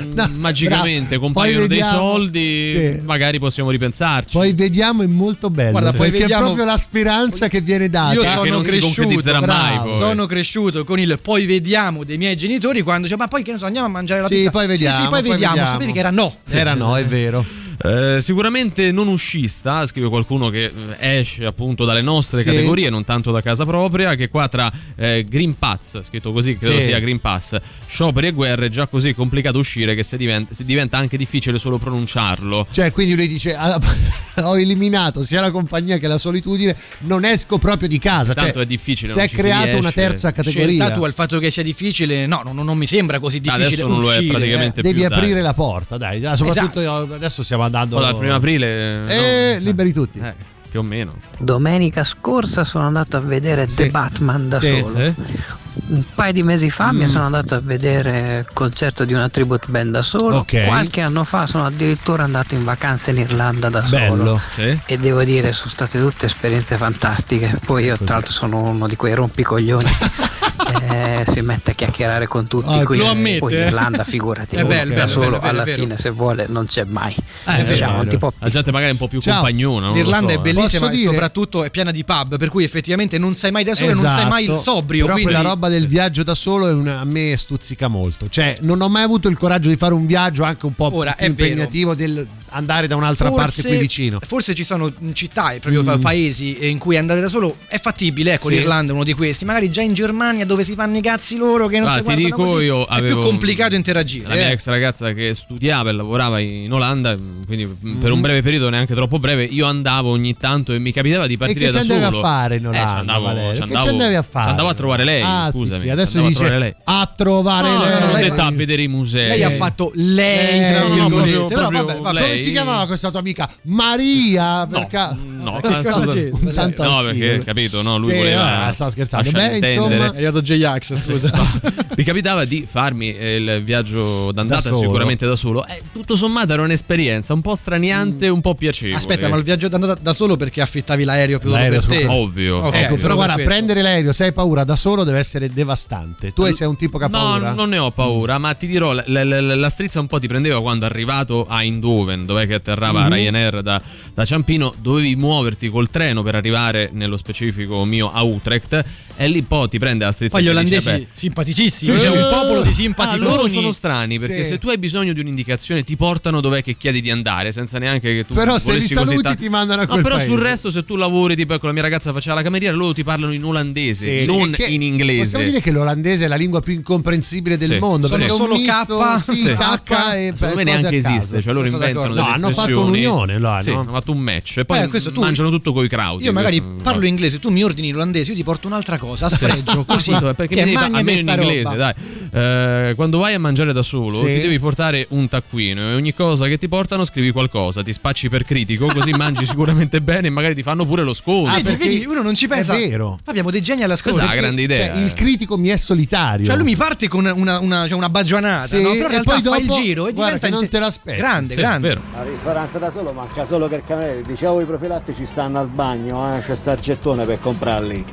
[SPEAKER 3] magicamente
[SPEAKER 5] bravo.
[SPEAKER 3] compaiono
[SPEAKER 5] Poi
[SPEAKER 3] dei
[SPEAKER 5] vediamo.
[SPEAKER 3] soldi,
[SPEAKER 5] Sì.
[SPEAKER 3] magari possiamo ripensarci.
[SPEAKER 5] Poi vediamo, è molto bello.
[SPEAKER 4] Guarda, poi
[SPEAKER 5] perché
[SPEAKER 4] vediamo-
[SPEAKER 5] è proprio la speranza che viene data.
[SPEAKER 4] Io
[SPEAKER 3] che
[SPEAKER 4] sono
[SPEAKER 3] non si
[SPEAKER 4] cresciuto,
[SPEAKER 3] concretizzerà mai,
[SPEAKER 5] bravo.
[SPEAKER 3] poi.
[SPEAKER 4] Sono cresciuto con il poi vediamo dei miei genitori quando dice ma poi che ne so andiamo a mangiare la
[SPEAKER 5] Sì,
[SPEAKER 4] pizza
[SPEAKER 5] poi vediamo,
[SPEAKER 4] sì, sì, poi,
[SPEAKER 5] poi
[SPEAKER 4] vediamo.
[SPEAKER 5] vediamo.
[SPEAKER 4] sapevi che era no
[SPEAKER 5] Era no, è vero. (laughs)
[SPEAKER 3] Eh, sicuramente non uscista, scrive qualcuno che eh, esce appunto dalle nostre
[SPEAKER 5] Sì.
[SPEAKER 3] categorie, non tanto da casa propria, che qua tra eh, Green Pass, scritto così, credo
[SPEAKER 5] Sì.
[SPEAKER 3] sia Green Pass, scioperi e guerre, è già così complicato uscire che se diventa, se diventa anche difficile solo pronunciarlo.
[SPEAKER 5] Cioè, quindi lui dice: "Ah, (laughs) Ho eliminato sia la compagnia che la solitudine, non esco proprio di casa.
[SPEAKER 3] Tanto
[SPEAKER 5] Cioè,
[SPEAKER 3] è difficile,
[SPEAKER 5] Si
[SPEAKER 3] non
[SPEAKER 5] è
[SPEAKER 3] ci si
[SPEAKER 5] creata una terza categoria.
[SPEAKER 4] Scelta tu al fatto che sia difficile no non, non mi sembra così difficile
[SPEAKER 3] Adesso non lo è
[SPEAKER 4] uscire,
[SPEAKER 3] praticamente
[SPEAKER 4] eh.
[SPEAKER 5] Devi
[SPEAKER 3] più, dai.
[SPEAKER 5] aprire la porta, dai. Soprattutto
[SPEAKER 4] Esatto.
[SPEAKER 5] adesso andando.
[SPEAKER 3] Poi dal primo aprile...
[SPEAKER 5] Eh,
[SPEAKER 3] no,
[SPEAKER 5] liberi tutti.
[SPEAKER 3] eh, più o meno.
[SPEAKER 11] Domenica scorsa sono andato a vedere The Batman da
[SPEAKER 5] Sì,
[SPEAKER 11] solo.
[SPEAKER 3] Sì?
[SPEAKER 11] Un paio di mesi fa mi
[SPEAKER 5] Mm.
[SPEAKER 11] sono andato a vedere il concerto di una tribute band da solo.
[SPEAKER 5] Ok.
[SPEAKER 11] Qualche anno fa sono addirittura andato in vacanza in Irlanda da
[SPEAKER 5] Bello.
[SPEAKER 11] solo.
[SPEAKER 3] Sì?
[SPEAKER 11] E devo dire, sono state tutte esperienze fantastiche. Poi io, tra l'altro, sono uno di quei rompicoglioni (laughs) eh, si mette a chiacchierare con tutti
[SPEAKER 4] Ah,
[SPEAKER 11] qui.
[SPEAKER 4] lo ammette,
[SPEAKER 11] Poi in? Irlanda, figurati, (laughs)
[SPEAKER 4] È bello,
[SPEAKER 11] da
[SPEAKER 4] bello,
[SPEAKER 11] solo alla fine se vuole non c'è mai.
[SPEAKER 3] Eh,
[SPEAKER 11] diciamo, antipop.
[SPEAKER 3] La gente magari è un po' più
[SPEAKER 5] Ciao.
[SPEAKER 3] compagnona.
[SPEAKER 4] L'Irlanda
[SPEAKER 3] so,
[SPEAKER 4] è
[SPEAKER 3] eh.
[SPEAKER 4] bellissima
[SPEAKER 5] Posso
[SPEAKER 4] e
[SPEAKER 5] dire-
[SPEAKER 4] soprattutto è piena di pub, per cui effettivamente non sei mai da solo e non sei mai il
[SPEAKER 5] Esatto.
[SPEAKER 4] sobrio.
[SPEAKER 5] Però
[SPEAKER 4] quindi...
[SPEAKER 5] quella roba del viaggio da solo è una- a me stuzzica molto. Cioè, non ho mai avuto il coraggio di fare un viaggio anche un po'
[SPEAKER 4] Ora,
[SPEAKER 5] più
[SPEAKER 4] è vero.
[SPEAKER 5] impegnativo del andare da un'altra parte qui vicino.
[SPEAKER 4] Forse ci sono città e proprio
[SPEAKER 5] Mm.
[SPEAKER 4] paesi in cui andare da solo è fattibile. Ecco,
[SPEAKER 5] Sì.
[SPEAKER 4] l'Irlanda è uno di questi. Magari già in Germania dove si fanno i cazzi loro che non
[SPEAKER 3] Ah,
[SPEAKER 4] ti
[SPEAKER 3] dico
[SPEAKER 4] così,
[SPEAKER 3] io
[SPEAKER 4] è
[SPEAKER 3] avevo
[SPEAKER 4] più complicato interagire.
[SPEAKER 3] La mia
[SPEAKER 4] eh.
[SPEAKER 3] ex ragazza che studiava e lavorava in Olanda, quindi per
[SPEAKER 5] Mm-hmm.
[SPEAKER 3] un breve periodo, neanche troppo breve, io andavo ogni tanto e mi capitava di
[SPEAKER 5] E
[SPEAKER 3] partire
[SPEAKER 5] che
[SPEAKER 3] da solo.
[SPEAKER 5] andavi a fare in
[SPEAKER 3] Eh,
[SPEAKER 5] Olanda,
[SPEAKER 3] ci andavo, ci
[SPEAKER 5] Che
[SPEAKER 3] andavo-
[SPEAKER 5] ci andavi a fare?
[SPEAKER 3] ci andavo a trovare lei,
[SPEAKER 5] Ah, sì,
[SPEAKER 3] scusami.
[SPEAKER 5] sì, Adesso
[SPEAKER 3] a
[SPEAKER 5] dice
[SPEAKER 3] trovare lei.
[SPEAKER 5] a trovare
[SPEAKER 3] No,
[SPEAKER 5] lei.
[SPEAKER 3] non ho
[SPEAKER 4] lei-
[SPEAKER 3] detto a vedere i musei.
[SPEAKER 4] Lei ha fatto lei,
[SPEAKER 5] Eh,
[SPEAKER 4] tra
[SPEAKER 5] no, no,
[SPEAKER 4] virgolette.
[SPEAKER 3] proprio-
[SPEAKER 4] Però
[SPEAKER 3] proprio
[SPEAKER 4] vabbè.
[SPEAKER 5] Come
[SPEAKER 3] lei-
[SPEAKER 5] si chiamava questa tua amica? Maria? Per ca-
[SPEAKER 3] No, tanto no, perché capito, no, lui
[SPEAKER 5] Sì,
[SPEAKER 3] voleva
[SPEAKER 5] ah, stavo scherzando. Beh, insomma-
[SPEAKER 4] È arrivato J-Ax, scusa.
[SPEAKER 3] Mi capitava di farmi eh, il viaggio d'andata
[SPEAKER 5] Da
[SPEAKER 3] sicuramente da solo. Eh, tutto sommato era un'esperienza un po' straniante, un po' piacevole.
[SPEAKER 4] Aspetta, ma il viaggio d'andata da solo perché affittavi l'aereo più
[SPEAKER 5] L'aereo
[SPEAKER 4] per te?
[SPEAKER 3] Ovvio.
[SPEAKER 4] Ok,
[SPEAKER 5] Ecco, però guarda,
[SPEAKER 4] questo.
[SPEAKER 5] prendere l'aereo se hai paura da solo deve essere devastante. Tu sei un tipo che ha paura?
[SPEAKER 3] No, non ne ho paura, ma ti dirò, la, la- la- la strizza un po' ti prendeva quando arrivato a Eindhoven, dov'è che atterrava
[SPEAKER 5] Mhm.
[SPEAKER 3] Ryanair da, da Ciampino, dovevi muoverti col treno per arrivare, nello specifico mio, a Utrecht, e lì poi ti prende la strizza
[SPEAKER 4] Poi gli
[SPEAKER 3] dice,
[SPEAKER 4] olandesi
[SPEAKER 3] "Beh,
[SPEAKER 4] simpaticissimi, c'è un popolo di
[SPEAKER 3] Ah,
[SPEAKER 4] simpaticoni.
[SPEAKER 3] loro sono strani perché
[SPEAKER 5] Sì.
[SPEAKER 3] se tu hai bisogno di un'indicazione ti portano dov'è che chiedi di andare senza neanche che tu
[SPEAKER 5] Però se li saluti
[SPEAKER 3] tanto.
[SPEAKER 5] ti mandano a
[SPEAKER 3] No,
[SPEAKER 5] quel
[SPEAKER 3] però sul
[SPEAKER 5] paese.
[SPEAKER 3] resto se tu lavori tipo ecco la mia ragazza faceva la cameriera loro ti parlano in olandese
[SPEAKER 5] Sì,
[SPEAKER 3] non
[SPEAKER 5] che-
[SPEAKER 3] in inglese
[SPEAKER 5] Possiamo dire che l'olandese è la lingua più incomprensibile del
[SPEAKER 3] Sì.
[SPEAKER 5] mondo.
[SPEAKER 3] Sono
[SPEAKER 5] perché è un
[SPEAKER 4] solo K,
[SPEAKER 5] sì,
[SPEAKER 3] sì.
[SPEAKER 5] K e
[SPEAKER 3] Secondo me neanche esiste, cioè loro
[SPEAKER 4] Sono
[SPEAKER 3] inventano
[SPEAKER 4] d'accordo.
[SPEAKER 3] delle
[SPEAKER 5] No, hanno fatto
[SPEAKER 3] espressioni.
[SPEAKER 5] un'unione, là,
[SPEAKER 3] Sì,
[SPEAKER 5] no?
[SPEAKER 3] hanno fatto un match e poi
[SPEAKER 4] Eh, questo tu-
[SPEAKER 3] mangiano tutto coi crowd.
[SPEAKER 4] Io magari
[SPEAKER 3] questo-
[SPEAKER 4] parlo inglese, tu mi ordini l'olandese, io ti porto un'altra cosa a sfregio, (laughs) così.
[SPEAKER 3] Scusa, perché
[SPEAKER 4] che
[SPEAKER 3] mi devi almeno in inglese,
[SPEAKER 4] roba.
[SPEAKER 3] dai. Eh, quando vai a mangiare da solo,
[SPEAKER 5] Sì.
[SPEAKER 3] ti devi portare un taccuino e ogni cosa che ti portano scrivi qualcosa, ti spacci per critico, così mangi (laughs) sicuramente bene e magari ti fanno pure lo sconto.
[SPEAKER 5] Ah, perché
[SPEAKER 4] vedi, uno non ci pensa.
[SPEAKER 5] È vero.
[SPEAKER 4] Abbiamo dei geni all'ascolto.
[SPEAKER 3] Questa è la grande idea.
[SPEAKER 5] Cioè, il critico mi è solitario.
[SPEAKER 4] Cioè lui mi parte con una, una, cioè una baggianata,
[SPEAKER 5] Sì,
[SPEAKER 4] no? però
[SPEAKER 5] e poi
[SPEAKER 4] fa il
[SPEAKER 5] dopo,
[SPEAKER 4] giro e
[SPEAKER 5] guarda
[SPEAKER 4] diventa
[SPEAKER 5] che non te l'aspetti.
[SPEAKER 4] Grande,
[SPEAKER 3] Sì,
[SPEAKER 4] grande.
[SPEAKER 12] Al ristorante da solo manca solo che il cameriere dicevo i profilattici stanno al bagno, eh? c'è sta gettone per comprarli.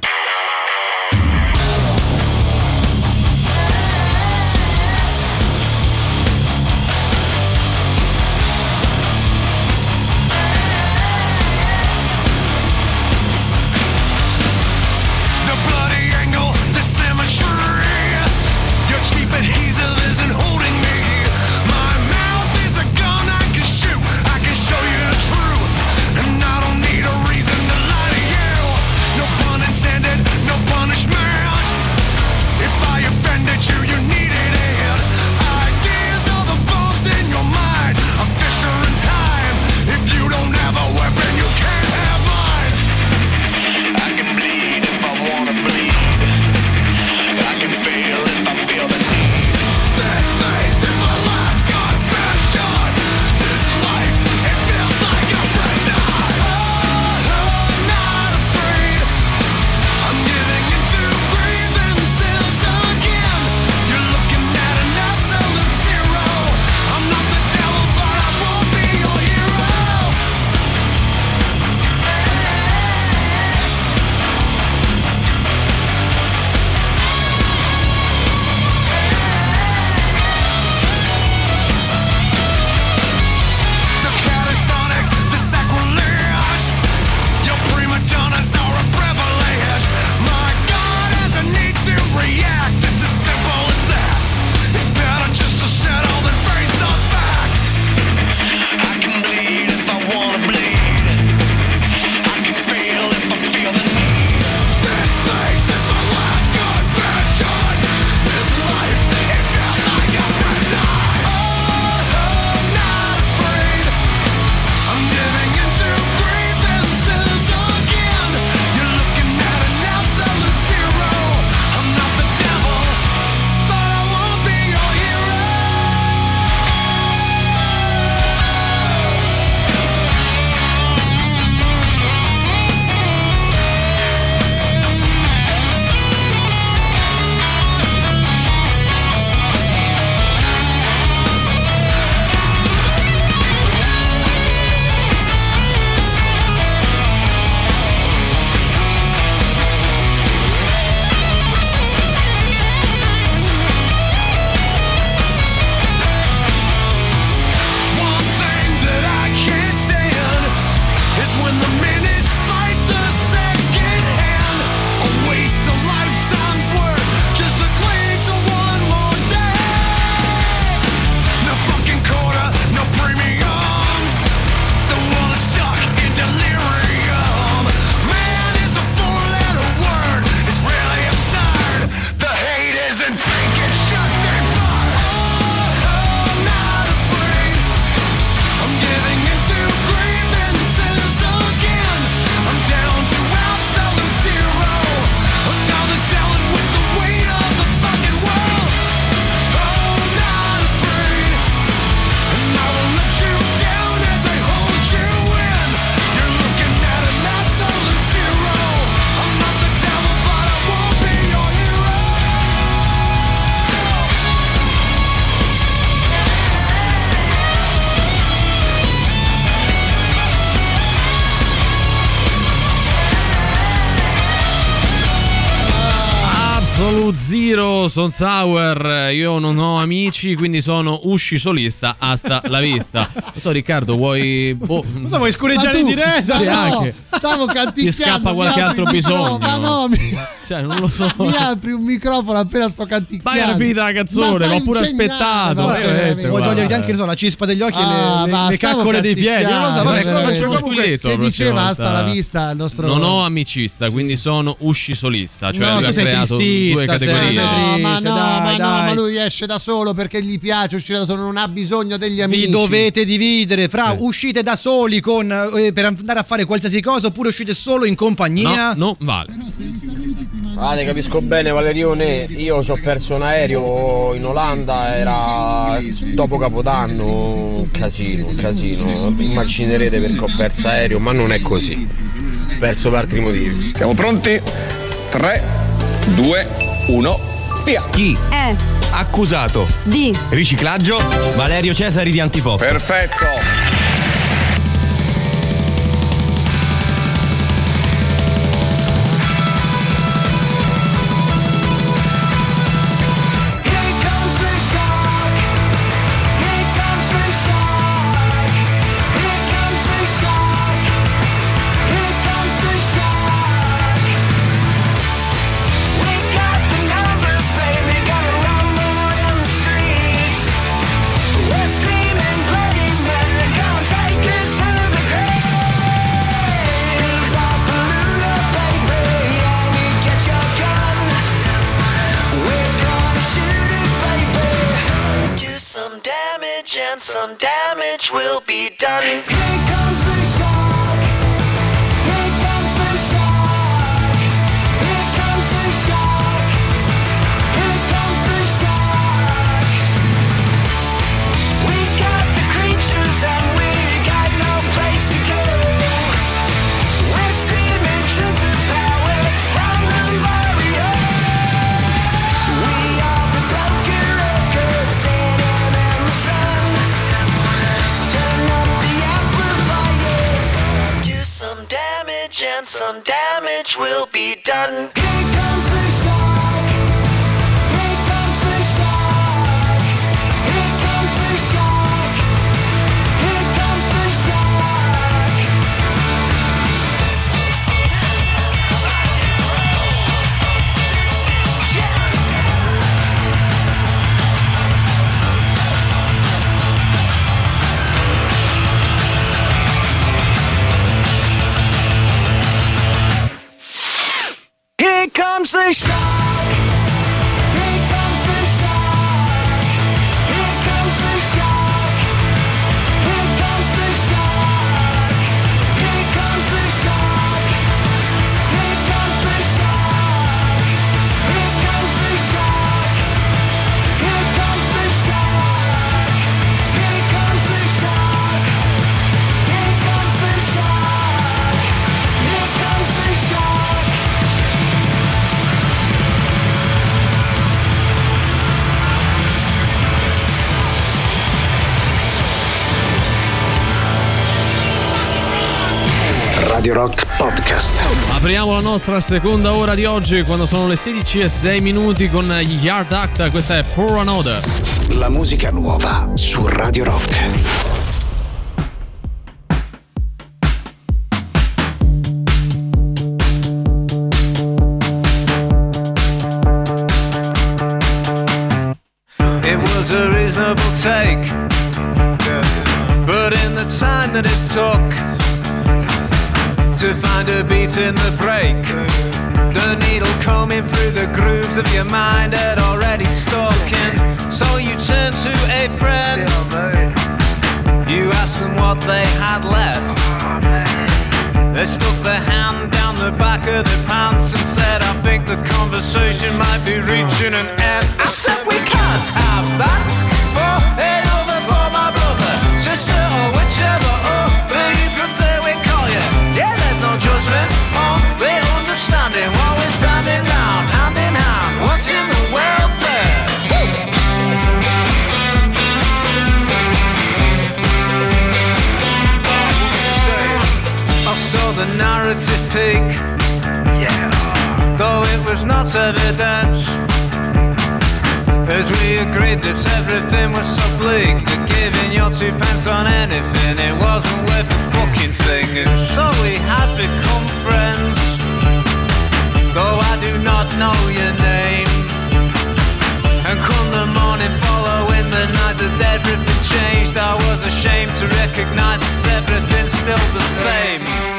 [SPEAKER 3] Son Sour, io non ho amici, quindi sono usci solista, hasta la vista. Non so Riccardo, vuoi... Boh,
[SPEAKER 4] Non so, vuoi scureggiare in diretta?
[SPEAKER 3] Sì,
[SPEAKER 5] no,
[SPEAKER 3] anche.
[SPEAKER 5] stavo canticchiando.
[SPEAKER 3] Ti scappa qualche altro bisogno.
[SPEAKER 5] Ma no, mi,
[SPEAKER 3] Cioè, non lo so.
[SPEAKER 5] mi apri un microfono appena sto canticchiando.
[SPEAKER 3] Ma era finita la canzone, l'ho pure aspettato.
[SPEAKER 5] ma veramente,
[SPEAKER 4] Vuoi toglierti anche so, la cispa degli occhi
[SPEAKER 5] Ah,
[SPEAKER 4] e le,
[SPEAKER 5] ma
[SPEAKER 4] le, le caccole dei piedi? Non lo so, vabbè,
[SPEAKER 3] Faccio uno squilletto
[SPEAKER 5] Che diceva hasta la vista il nostro
[SPEAKER 3] Non ho amicista, quindi sono usci solista. Cioè,
[SPEAKER 4] No,
[SPEAKER 3] lui ha creato due categorie.
[SPEAKER 5] no, ma no,
[SPEAKER 4] dai,
[SPEAKER 5] ma no,
[SPEAKER 4] dai.
[SPEAKER 5] ma lui esce da solo perché gli piace uscire da solo, non ha bisogno degli amici.
[SPEAKER 4] Vi dovete dividere fra uscite da soli con, eh, per andare a fare qualsiasi cosa oppure uscite solo in compagnia.
[SPEAKER 3] No, non vale.
[SPEAKER 13] Ne capisco bene Valerione, io ci ho perso un aereo in Olanda, era dopo Capodanno, un casino, un casino. Immaginerete perché ho perso aereo, ma non è così. Ho perso per altri motivi.
[SPEAKER 14] Siamo pronti? 3, 2, 1, via.
[SPEAKER 15] Chi?
[SPEAKER 16] Eh,
[SPEAKER 15] Accusato.
[SPEAKER 16] di.
[SPEAKER 15] Riciclaggio. Valerio Cesari di Antipop.
[SPEAKER 14] Perfetto.
[SPEAKER 1] Radio Rock Podcast.
[SPEAKER 3] Apriamo la nostra seconda ora di oggi quando sono le 16 e 6 minuti con gli Yard Act. Questa è Pour Another.
[SPEAKER 1] La musica nuova su Radio Rock.
[SPEAKER 17] To find a beat in the break, the needle combing through the grooves of your mind had already stuck in. So you turn to a friend. You ask them what they had left. They stuck their hand down the back of their pants and said, I think the conversation might be reaching an end. I said, we can't have that. For was not evident. As we agreed that everything was so bleak That giving your two pence on anything It wasn't worth a fucking thing. And so we had become friends. Though I do not know your name. And come the morning following the night That everything changed I was ashamed to recognize That everything's still the same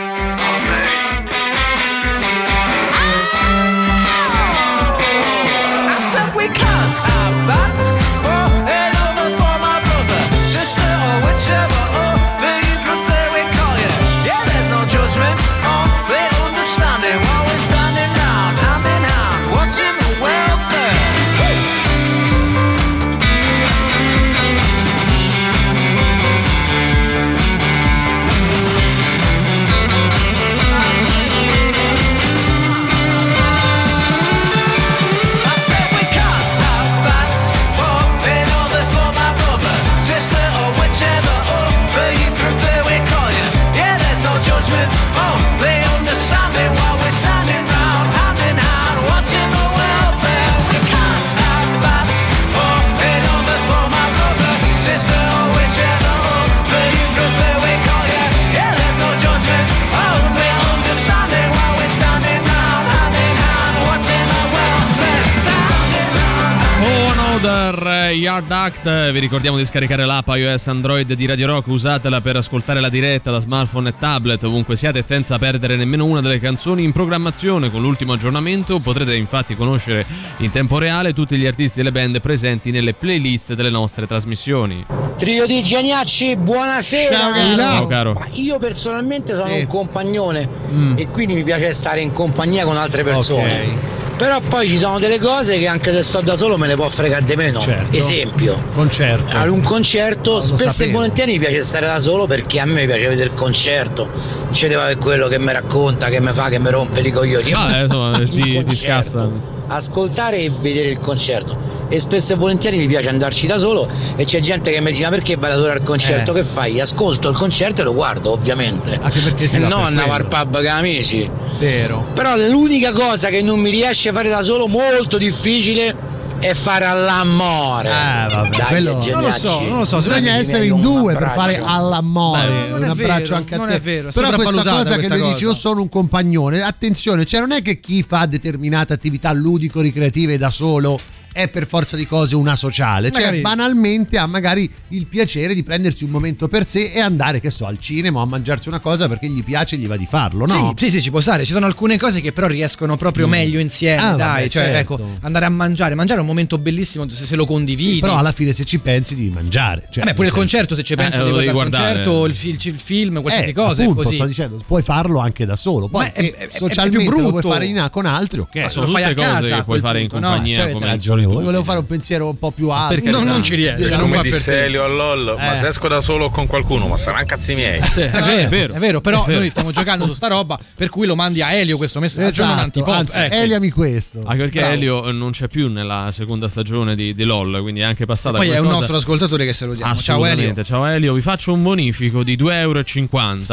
[SPEAKER 3] uh, Yard Act, vi ricordiamo di scaricare l'app iOS Android di Radio Rock, usatela per ascoltare la diretta da smartphone e tablet ovunque siate senza perdere nemmeno una delle canzoni in programmazione. Con l'ultimo aggiornamento potrete infatti conoscere in tempo reale tutti gli artisti e le band presenti nelle playlist delle nostre trasmissioni.
[SPEAKER 16] Trio di Gianiacci, buonasera.
[SPEAKER 3] Ciao, caro. Ciao, caro.
[SPEAKER 16] Ma io personalmente sono
[SPEAKER 3] Sì.
[SPEAKER 16] un compagnone
[SPEAKER 3] Mm.
[SPEAKER 16] e quindi mi piace stare in compagnia con altre persone. Però poi ci sono delle cose che anche se sto da solo me ne può fregare di meno.
[SPEAKER 5] Certo.
[SPEAKER 16] Esempio,
[SPEAKER 5] Concerto.
[SPEAKER 16] ad un concerto
[SPEAKER 5] lo
[SPEAKER 16] spesso e volentieri mi piace stare da solo perché a me mi piace vedere il concerto. Non ci deve avere quello che mi racconta, che mi fa, che mi rompe i coglioni.
[SPEAKER 3] Ah, eh, insomma, (laughs) ti, ti scassa.
[SPEAKER 16] ascoltare e vedere il concerto. E spesso e volentieri mi piace andarci da solo e c'è gente che mi dice "Ma perché vai da solo al concerto?
[SPEAKER 5] Eh.
[SPEAKER 16] Che fai? Ascolto il concerto e lo guardo, ovviamente.
[SPEAKER 5] Anche perché si
[SPEAKER 16] Se no andavo al pub con amici.
[SPEAKER 5] Vero.
[SPEAKER 16] Però l'unica cosa che non mi riesce a fare da solo molto difficile è fare all'amore.
[SPEAKER 5] Eh, vabbè,
[SPEAKER 16] Dai,
[SPEAKER 5] quello-
[SPEAKER 4] Non lo so, non lo so.
[SPEAKER 5] Bisogna essere in due per fare all'amore.
[SPEAKER 4] Beh, non
[SPEAKER 5] un abbraccio
[SPEAKER 4] vero,
[SPEAKER 5] anche a
[SPEAKER 4] non
[SPEAKER 5] te.
[SPEAKER 4] è vero,
[SPEAKER 5] Però questa cosa che
[SPEAKER 4] questa
[SPEAKER 5] lui dice io
[SPEAKER 4] cosa.
[SPEAKER 5] sono un compagnone, attenzione, cioè non è che chi fa determinate attività ludico-ricreative da solo è per forza di cose una sociale, cioè
[SPEAKER 4] Magari-
[SPEAKER 5] banalmente ha magari il piacere di prendersi un momento per sé e andare, che so, al cinema o a mangiarsi una cosa perché gli piace e gli va di farlo, no?
[SPEAKER 4] Sì, sì, sì, ci può stare. Ci sono alcune cose che però riescono proprio
[SPEAKER 5] Mm.
[SPEAKER 4] meglio insieme.
[SPEAKER 5] Ah,
[SPEAKER 4] dai,
[SPEAKER 5] vabbè,
[SPEAKER 4] cioè,
[SPEAKER 5] certo.
[SPEAKER 4] ecco, andare a mangiare. Mangiare è un momento bellissimo se, se lo condividi.
[SPEAKER 5] Sì, però alla fine se ci pensi devi mangiare. Cioè,
[SPEAKER 4] Vabbè, pure il concerto, se ci pensi,
[SPEAKER 3] Eh,
[SPEAKER 4] devi
[SPEAKER 3] devi
[SPEAKER 4] guardare il
[SPEAKER 3] guardare.
[SPEAKER 4] concerto, il, fi- il film, qualsiasi
[SPEAKER 5] Eh,
[SPEAKER 4] cosa. è
[SPEAKER 5] appunto,
[SPEAKER 4] così.
[SPEAKER 5] sto dicendo, puoi farlo anche da solo. Poi
[SPEAKER 4] è- è- è- è
[SPEAKER 5] socialmente
[SPEAKER 4] più
[SPEAKER 5] lo puoi
[SPEAKER 4] brutto.
[SPEAKER 5] fare in- con altri, ok.
[SPEAKER 3] Ma sono
[SPEAKER 4] lo fai
[SPEAKER 3] tutte
[SPEAKER 4] a
[SPEAKER 3] cose
[SPEAKER 4] casa,
[SPEAKER 3] che puoi fare in
[SPEAKER 4] no?
[SPEAKER 3] compagnia
[SPEAKER 5] Cioè,
[SPEAKER 3] come
[SPEAKER 5] ragione voi.
[SPEAKER 3] solitudine.
[SPEAKER 5] Volevo fare un pensiero un po' più alto.
[SPEAKER 3] per
[SPEAKER 4] Non,
[SPEAKER 3] carità.
[SPEAKER 4] non ci riesco. Non
[SPEAKER 18] Come
[SPEAKER 4] fa per
[SPEAKER 18] disse
[SPEAKER 4] te.
[SPEAKER 18] Elio a LOL, ma
[SPEAKER 5] Eh.
[SPEAKER 18] se esco da solo o con qualcuno, ma saranno cazzi miei.
[SPEAKER 3] Sì,
[SPEAKER 4] È vero,
[SPEAKER 3] vero.
[SPEAKER 4] è vero, però
[SPEAKER 3] È vero.
[SPEAKER 4] noi stiamo giocando su sta roba, per cui lo mandi a Elio questo messaggio, non
[SPEAKER 5] Esatto,
[SPEAKER 4] antipop.
[SPEAKER 5] anzi,
[SPEAKER 4] Eh, sì.
[SPEAKER 5] eliami questo.
[SPEAKER 3] Anche perché
[SPEAKER 4] Bravo.
[SPEAKER 3] Elio non c'è più nella seconda stagione di, di LOL, quindi è anche passata
[SPEAKER 4] Poi è un nostro ascoltatore che salutiamo. Ciao Elio.
[SPEAKER 3] Assolutamente. Ciao Elio, vi faccio un bonifico di 2,50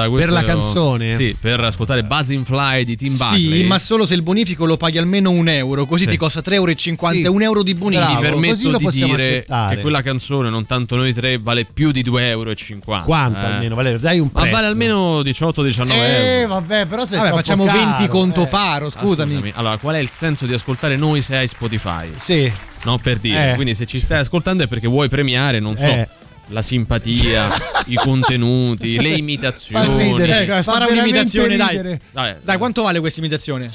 [SPEAKER 3] euro
[SPEAKER 5] Per la canzone?
[SPEAKER 3] Sì, per ascoltare Buzzing Fly di Tim Buckley.
[SPEAKER 4] Sì, ma solo se il bonifico lo paghi almeno un euro, così
[SPEAKER 3] Sì.
[SPEAKER 4] ti costa 3,50
[SPEAKER 5] Sì.
[SPEAKER 4] euro, un euro di bonifico.
[SPEAKER 3] Mi
[SPEAKER 5] Bravo, così
[SPEAKER 3] permetto
[SPEAKER 5] lo
[SPEAKER 3] di dire
[SPEAKER 5] accettare.
[SPEAKER 3] che quella canzone, non tanto noi tre, vale più di 2,50 euro.
[SPEAKER 5] Quanto almeno, Valerio? Dai un
[SPEAKER 3] Ma
[SPEAKER 5] prezzo.
[SPEAKER 3] vale almeno 18-19
[SPEAKER 5] Eh,
[SPEAKER 3] euro.
[SPEAKER 5] vabbè, però se
[SPEAKER 4] Vabbè, facciamo 20 conto paro,
[SPEAKER 3] Ah,
[SPEAKER 4] scusami.
[SPEAKER 3] Allora, qual è il senso di ascoltare noi se hai Spotify?
[SPEAKER 5] Sì.
[SPEAKER 3] No, per dire.
[SPEAKER 5] Eh.
[SPEAKER 3] Quindi se ci stai ascoltando è perché vuoi premiare, non so,
[SPEAKER 5] Eh.
[SPEAKER 3] la simpatia, (laughs) i contenuti, le
[SPEAKER 5] Fa
[SPEAKER 3] imitazioni.
[SPEAKER 5] ridere.
[SPEAKER 4] Eh,
[SPEAKER 5] Fa
[SPEAKER 4] un'imitazione, dai.
[SPEAKER 5] ridere.
[SPEAKER 3] Dai,
[SPEAKER 4] Dai, quanto vale questa imitazione?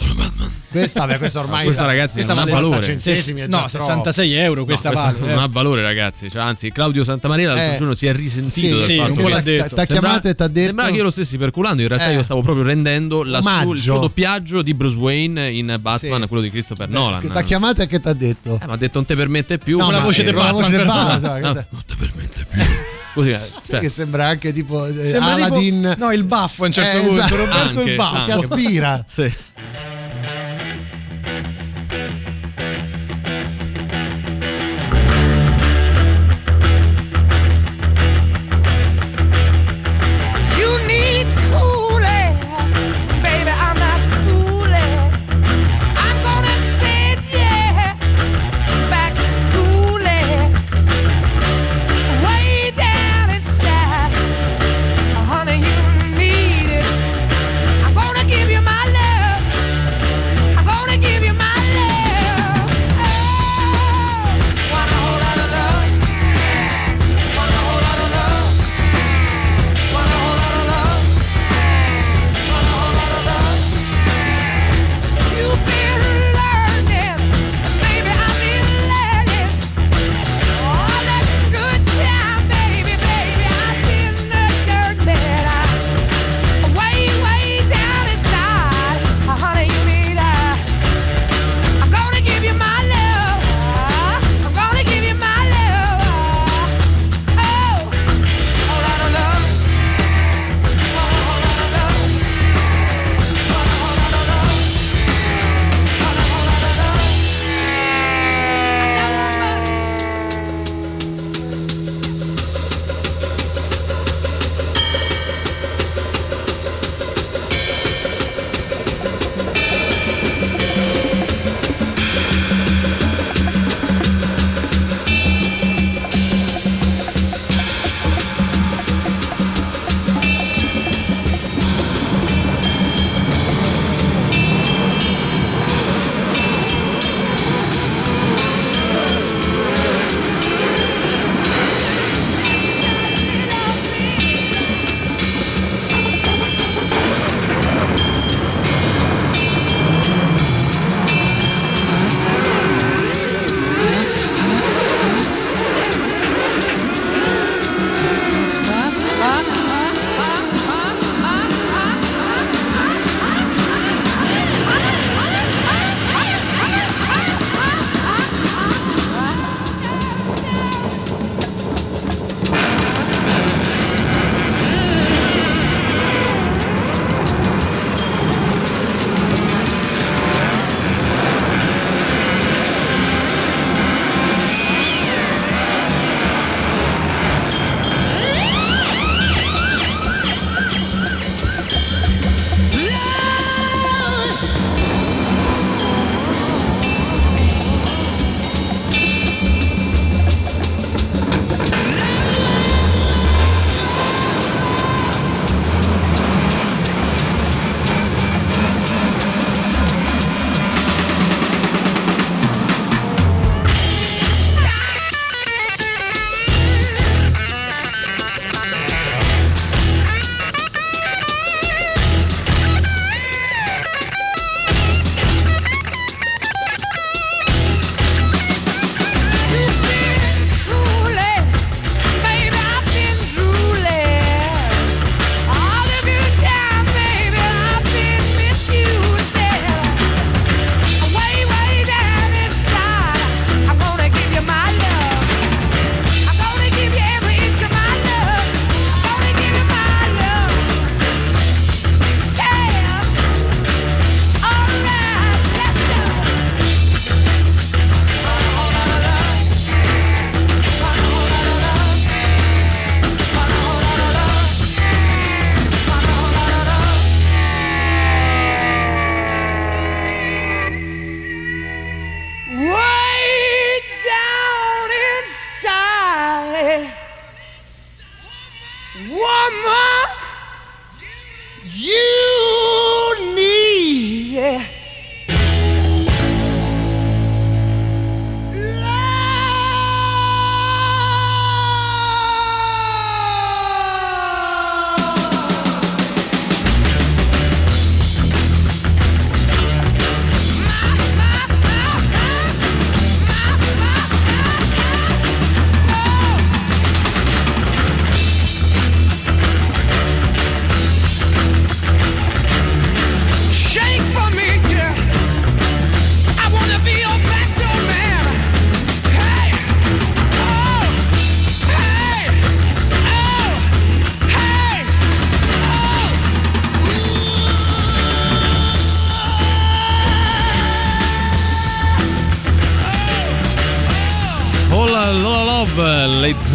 [SPEAKER 5] Questa, vabbè, questa ormai
[SPEAKER 3] questa ragazzi
[SPEAKER 4] questa
[SPEAKER 3] non ha valore.
[SPEAKER 5] centesimi,
[SPEAKER 4] no,
[SPEAKER 5] troppo.
[SPEAKER 4] 66 euro
[SPEAKER 3] No,
[SPEAKER 4] questa
[SPEAKER 3] questa
[SPEAKER 4] vale.
[SPEAKER 3] non
[SPEAKER 4] eh.
[SPEAKER 3] ha valore, ragazzi. Cioè, anzi, Claudio Santamaria l'altro
[SPEAKER 5] Eh.
[SPEAKER 3] giorno si è risentito
[SPEAKER 5] Sì,
[SPEAKER 3] del
[SPEAKER 5] sì,
[SPEAKER 3] fatto che
[SPEAKER 4] detto.
[SPEAKER 5] T'ha chiamato e t'ha detto
[SPEAKER 3] Sembrava che io lo stessi perculando, in realtà
[SPEAKER 5] Eh.
[SPEAKER 3] io stavo proprio rendendo la su- il suo doppiaggio di Bruce Wayne in Batman,
[SPEAKER 5] Sì.
[SPEAKER 3] quello di Christopher Nolan.
[SPEAKER 5] Che t'ha chiamato e che t'ha detto?
[SPEAKER 3] Eh, mi ha detto non te permette più.
[SPEAKER 5] No,
[SPEAKER 4] la
[SPEAKER 5] ma-
[SPEAKER 4] voce
[SPEAKER 5] eh,
[SPEAKER 4] di
[SPEAKER 5] la
[SPEAKER 4] Batman,
[SPEAKER 5] voce di
[SPEAKER 4] però.
[SPEAKER 5] Batman,
[SPEAKER 3] No,
[SPEAKER 5] questa- (laughs)
[SPEAKER 3] non te permette più. (laughs) Così, eh, cioè,
[SPEAKER 5] che sembra anche tipo eh,
[SPEAKER 4] Sembra tipo-
[SPEAKER 5] Aladdin
[SPEAKER 4] no, il baffo a un certo
[SPEAKER 5] Eh,
[SPEAKER 4] punto.
[SPEAKER 5] esatto.
[SPEAKER 4] Roberto
[SPEAKER 3] Anche,
[SPEAKER 4] il baffo.
[SPEAKER 5] che aspira.
[SPEAKER 3] sì.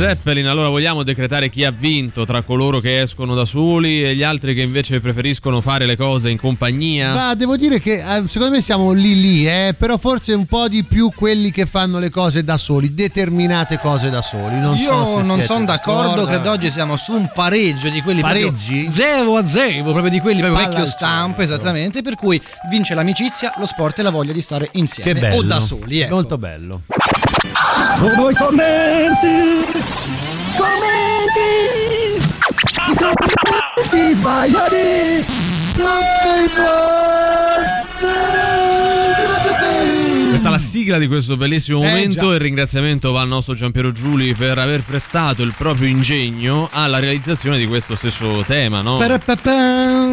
[SPEAKER 3] Zeppelin. Allora vogliamo decretare chi ha vinto tra coloro che escono da soli e gli altri che invece preferiscono fare le cose in compagnia?
[SPEAKER 5] Ma devo dire che eh, secondo me siamo lì lì, eh, però forse un po' di più quelli che fanno le cose da soli, determinate cose da soli. Non
[SPEAKER 4] Io
[SPEAKER 5] so se
[SPEAKER 4] non sono d'accordo, credo oggi siamo su un pareggio di quelli
[SPEAKER 5] Pareggi?
[SPEAKER 4] proprio 0 a 0, proprio di quelli proprio
[SPEAKER 5] Palla
[SPEAKER 4] vecchio stampo, esattamente, per cui vince l'amicizia, lo sport e la voglia di stare insieme o da soli, ecco.
[SPEAKER 5] Molto bello.
[SPEAKER 10] Come i commenti! Commenti! I commenti sbagliati!
[SPEAKER 3] Questa è la sigla di questo bellissimo
[SPEAKER 4] Eh,
[SPEAKER 3] momento.
[SPEAKER 4] già.
[SPEAKER 3] Il ringraziamento va al nostro Giampiero Giuli per aver prestato il proprio ingegno alla realizzazione di questo stesso tema, no?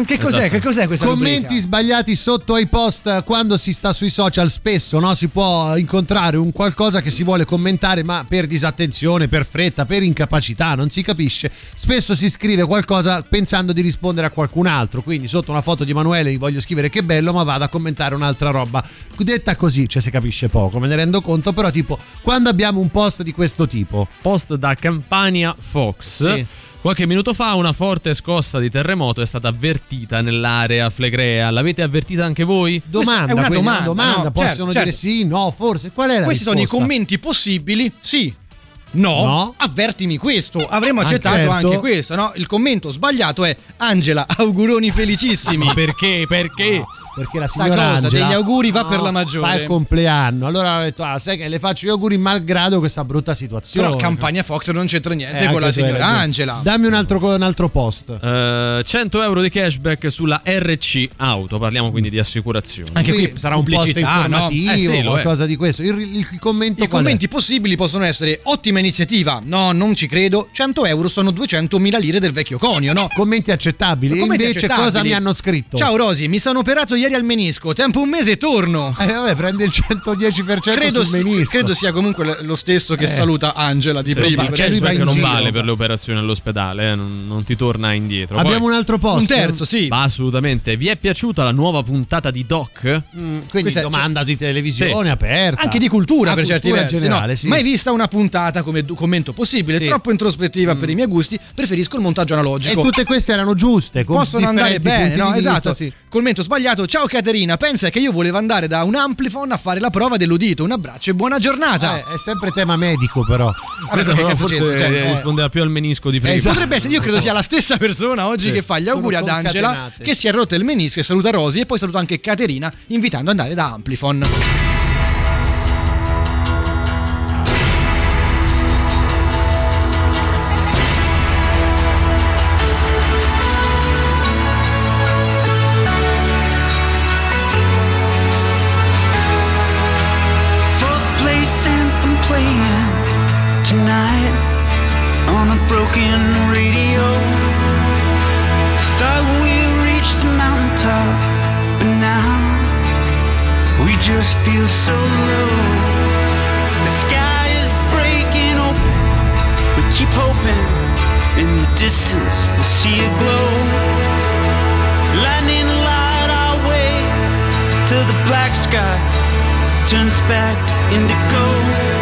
[SPEAKER 4] Che cos'è?
[SPEAKER 3] Esatto.
[SPEAKER 4] Che cos'è questa
[SPEAKER 5] Commenti
[SPEAKER 4] rubrica?
[SPEAKER 5] sbagliati sotto ai post quando si sta sui social spesso no? si può incontrare un qualcosa che si vuole commentare ma per disattenzione, per fretta, per incapacità, non si capisce. Spesso si scrive qualcosa pensando di rispondere a qualcun altro, quindi sotto una foto di Emanuele gli voglio scrivere che bello ma vado a commentare un'altra roba. Detta così, cioè si capisce poco, me ne rendo conto, però tipo quando abbiamo un post di questo tipo,
[SPEAKER 3] Post da Campania Fox.
[SPEAKER 5] Sì.
[SPEAKER 3] Qualche minuto fa una forte scossa di terremoto è stata avvertita nell'area flegrea. L'avete avvertita anche voi?
[SPEAKER 5] domanda,
[SPEAKER 4] è una
[SPEAKER 5] quindi,
[SPEAKER 4] domanda, no?
[SPEAKER 5] possono
[SPEAKER 4] Certo,
[SPEAKER 5] dire sì, no, forse, qual è la
[SPEAKER 4] Questi sono i
[SPEAKER 5] risposta?
[SPEAKER 4] commenti possibili, sì. No,
[SPEAKER 5] No.
[SPEAKER 4] avvertimi questo. Avremmo
[SPEAKER 5] Ah,
[SPEAKER 4] accettato
[SPEAKER 5] certo.
[SPEAKER 4] anche questo, no? Il commento sbagliato è Angela, auguroni felicissimi. (laughs)
[SPEAKER 3] Ma perché? Perché?
[SPEAKER 5] Perché la signora
[SPEAKER 4] cosa
[SPEAKER 5] Angela
[SPEAKER 4] degli auguri va
[SPEAKER 5] no,
[SPEAKER 4] per la maggiore.
[SPEAKER 5] fa il compleanno allora ho detto ah sai che le faccio gli auguri malgrado questa brutta situazione
[SPEAKER 4] Però Campagna Fox non c'entra niente
[SPEAKER 5] Eh,
[SPEAKER 4] con la signora. Angela.
[SPEAKER 5] dammi un altro, un altro post
[SPEAKER 3] Eh, 100 euro di cashback sulla RC Auto. Parliamo quindi di assicurazioni.
[SPEAKER 4] Anche
[SPEAKER 5] qui
[SPEAKER 4] qui
[SPEAKER 5] sarà un post
[SPEAKER 4] pubblicità, no?
[SPEAKER 5] informativo
[SPEAKER 3] Eh sì, lo è.
[SPEAKER 5] qualcosa di questo il, il- il commento
[SPEAKER 4] I
[SPEAKER 5] qual è?
[SPEAKER 4] commenti possibili possono essere ottima iniziativa, no, non ci credo, 100 euro sono 200.000 lire del vecchio conio, no?
[SPEAKER 5] commenti accettabili
[SPEAKER 4] Commenti
[SPEAKER 5] invece
[SPEAKER 4] accettabili.
[SPEAKER 5] cosa mi hanno scritto
[SPEAKER 4] Ciao Rosi, mi sono operato ieri al menisco, tempo un mese e torno.
[SPEAKER 5] eh, vabbè prende il 110%
[SPEAKER 4] Credo,
[SPEAKER 5] sul menisco
[SPEAKER 4] credo sia comunque lo stesso che
[SPEAKER 5] Eh.
[SPEAKER 4] saluta Angela di
[SPEAKER 3] Sì,
[SPEAKER 4] prima.
[SPEAKER 5] lui va in
[SPEAKER 3] non
[SPEAKER 5] giro.
[SPEAKER 3] vale per le operazioni all'ospedale, eh, non, non ti torna indietro.
[SPEAKER 5] abbiamo
[SPEAKER 3] Poi-
[SPEAKER 5] un altro post
[SPEAKER 4] Un terzo, sì.
[SPEAKER 3] Ma assolutamente. Vi è piaciuta la nuova puntata di Doc?
[SPEAKER 5] Mm, quindi
[SPEAKER 4] Questa è-
[SPEAKER 5] domanda di televisione aperta
[SPEAKER 4] Anche di cultura
[SPEAKER 5] Ah,
[SPEAKER 4] per certi
[SPEAKER 5] cultura
[SPEAKER 4] versi.
[SPEAKER 5] generale
[SPEAKER 4] no?
[SPEAKER 5] sì.
[SPEAKER 4] Mai vista una puntata come commento possibile,
[SPEAKER 5] Sì. Mm.
[SPEAKER 4] troppo introspettiva per i miei gusti, preferisco il montaggio
[SPEAKER 5] e
[SPEAKER 4] analogico.
[SPEAKER 5] tutte queste erano giuste
[SPEAKER 4] Possono andare bene, no?
[SPEAKER 5] vista,
[SPEAKER 4] Esatto.
[SPEAKER 5] sì.
[SPEAKER 4] Commento sbagliato. Ciao Caterina, pensa che io volevo andare da un Amplifon a fare la prova dell'udito. Un abbraccio e buona giornata.
[SPEAKER 5] Eh, è sempre tema medico però
[SPEAKER 3] Questa però forse?
[SPEAKER 4] Cioè,
[SPEAKER 3] eh,
[SPEAKER 4] no.
[SPEAKER 3] rispondeva più al menisco di prima.
[SPEAKER 5] Esatto.
[SPEAKER 4] Potrebbe essere, io credo sia la stessa persona oggi
[SPEAKER 5] Sì.
[SPEAKER 4] che fa gli
[SPEAKER 5] Sono
[SPEAKER 4] auguri ad Angela, che si è rotto il menisco e saluta Rosy e poi saluta anche Caterina invitando ad andare da Amplifon.
[SPEAKER 10] Keep hoping in the distance we'll see a glow. Lightning light our way to the black sky turns back to indigo.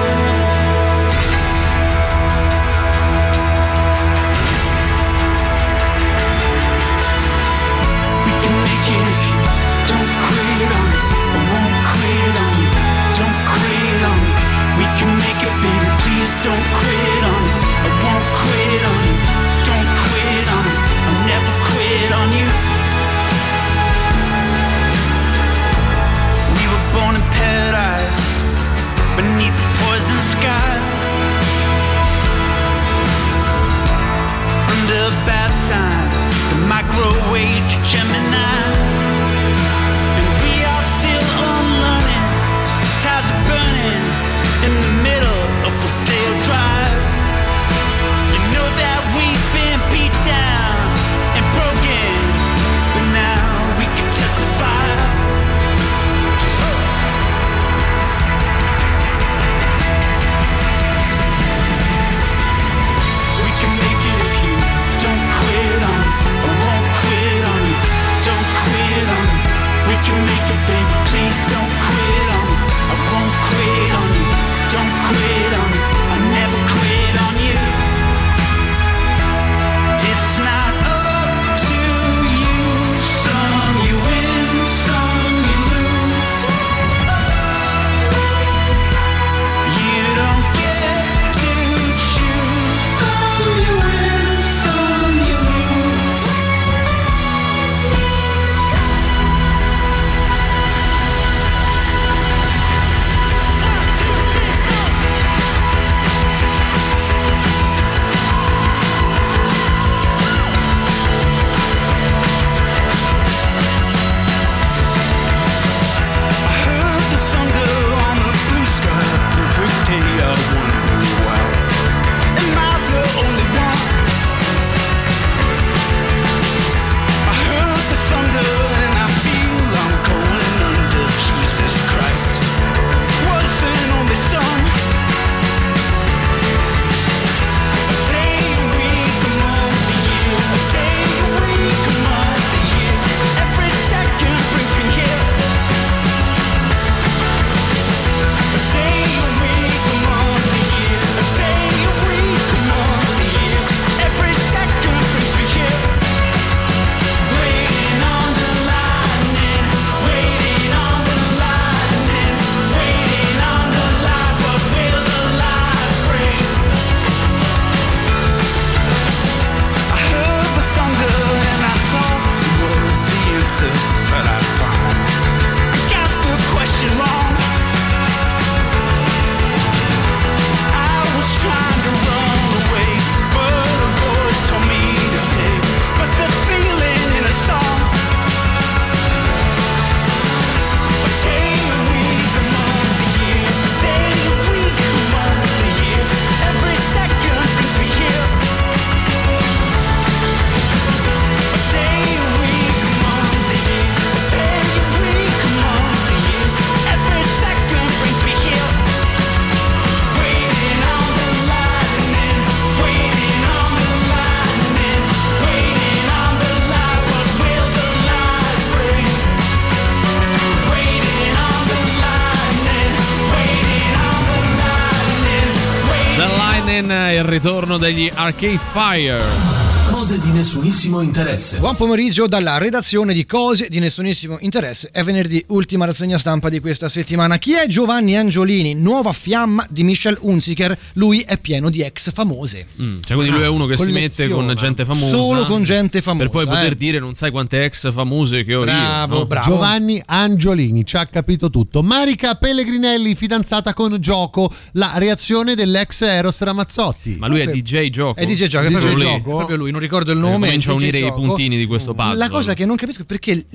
[SPEAKER 3] Degli Arcade Fire.
[SPEAKER 19] Cose di nessunissimo interesse.
[SPEAKER 4] Buon pomeriggio dalla redazione di Cose di nessunissimo interesse. È venerdì, ultima rassegna stampa di questa settimana. Chi è Giovanni Angiolini? Nuova fiamma di Michel Hunziker. Lui è pieno di ex famose.
[SPEAKER 3] Mm, cioè, quindi lui è uno che si mette con gente famosa.
[SPEAKER 4] Solo con gente famosa.
[SPEAKER 3] Per poi poter
[SPEAKER 4] eh.
[SPEAKER 3] dire non sai quante ex famose che ho
[SPEAKER 4] Bravo,
[SPEAKER 3] io. no?
[SPEAKER 4] bravo.
[SPEAKER 5] Giovanni Angiolini ci ha capito tutto. Marica Pellegrinelli, fidanzata con Gioco, la reazione dell'ex Eros Ramazzotti.
[SPEAKER 3] Ma lui è DJ Gioco.
[SPEAKER 4] È DJ Gioco, è
[SPEAKER 3] DJ
[SPEAKER 4] proprio,
[SPEAKER 3] Gioco?
[SPEAKER 4] Gioco, proprio lui, non ricordo il nome.
[SPEAKER 3] Eh, comincia
[SPEAKER 4] è
[SPEAKER 3] a unire i puntini di questo puzzle.
[SPEAKER 4] La cosa che non capisco è perché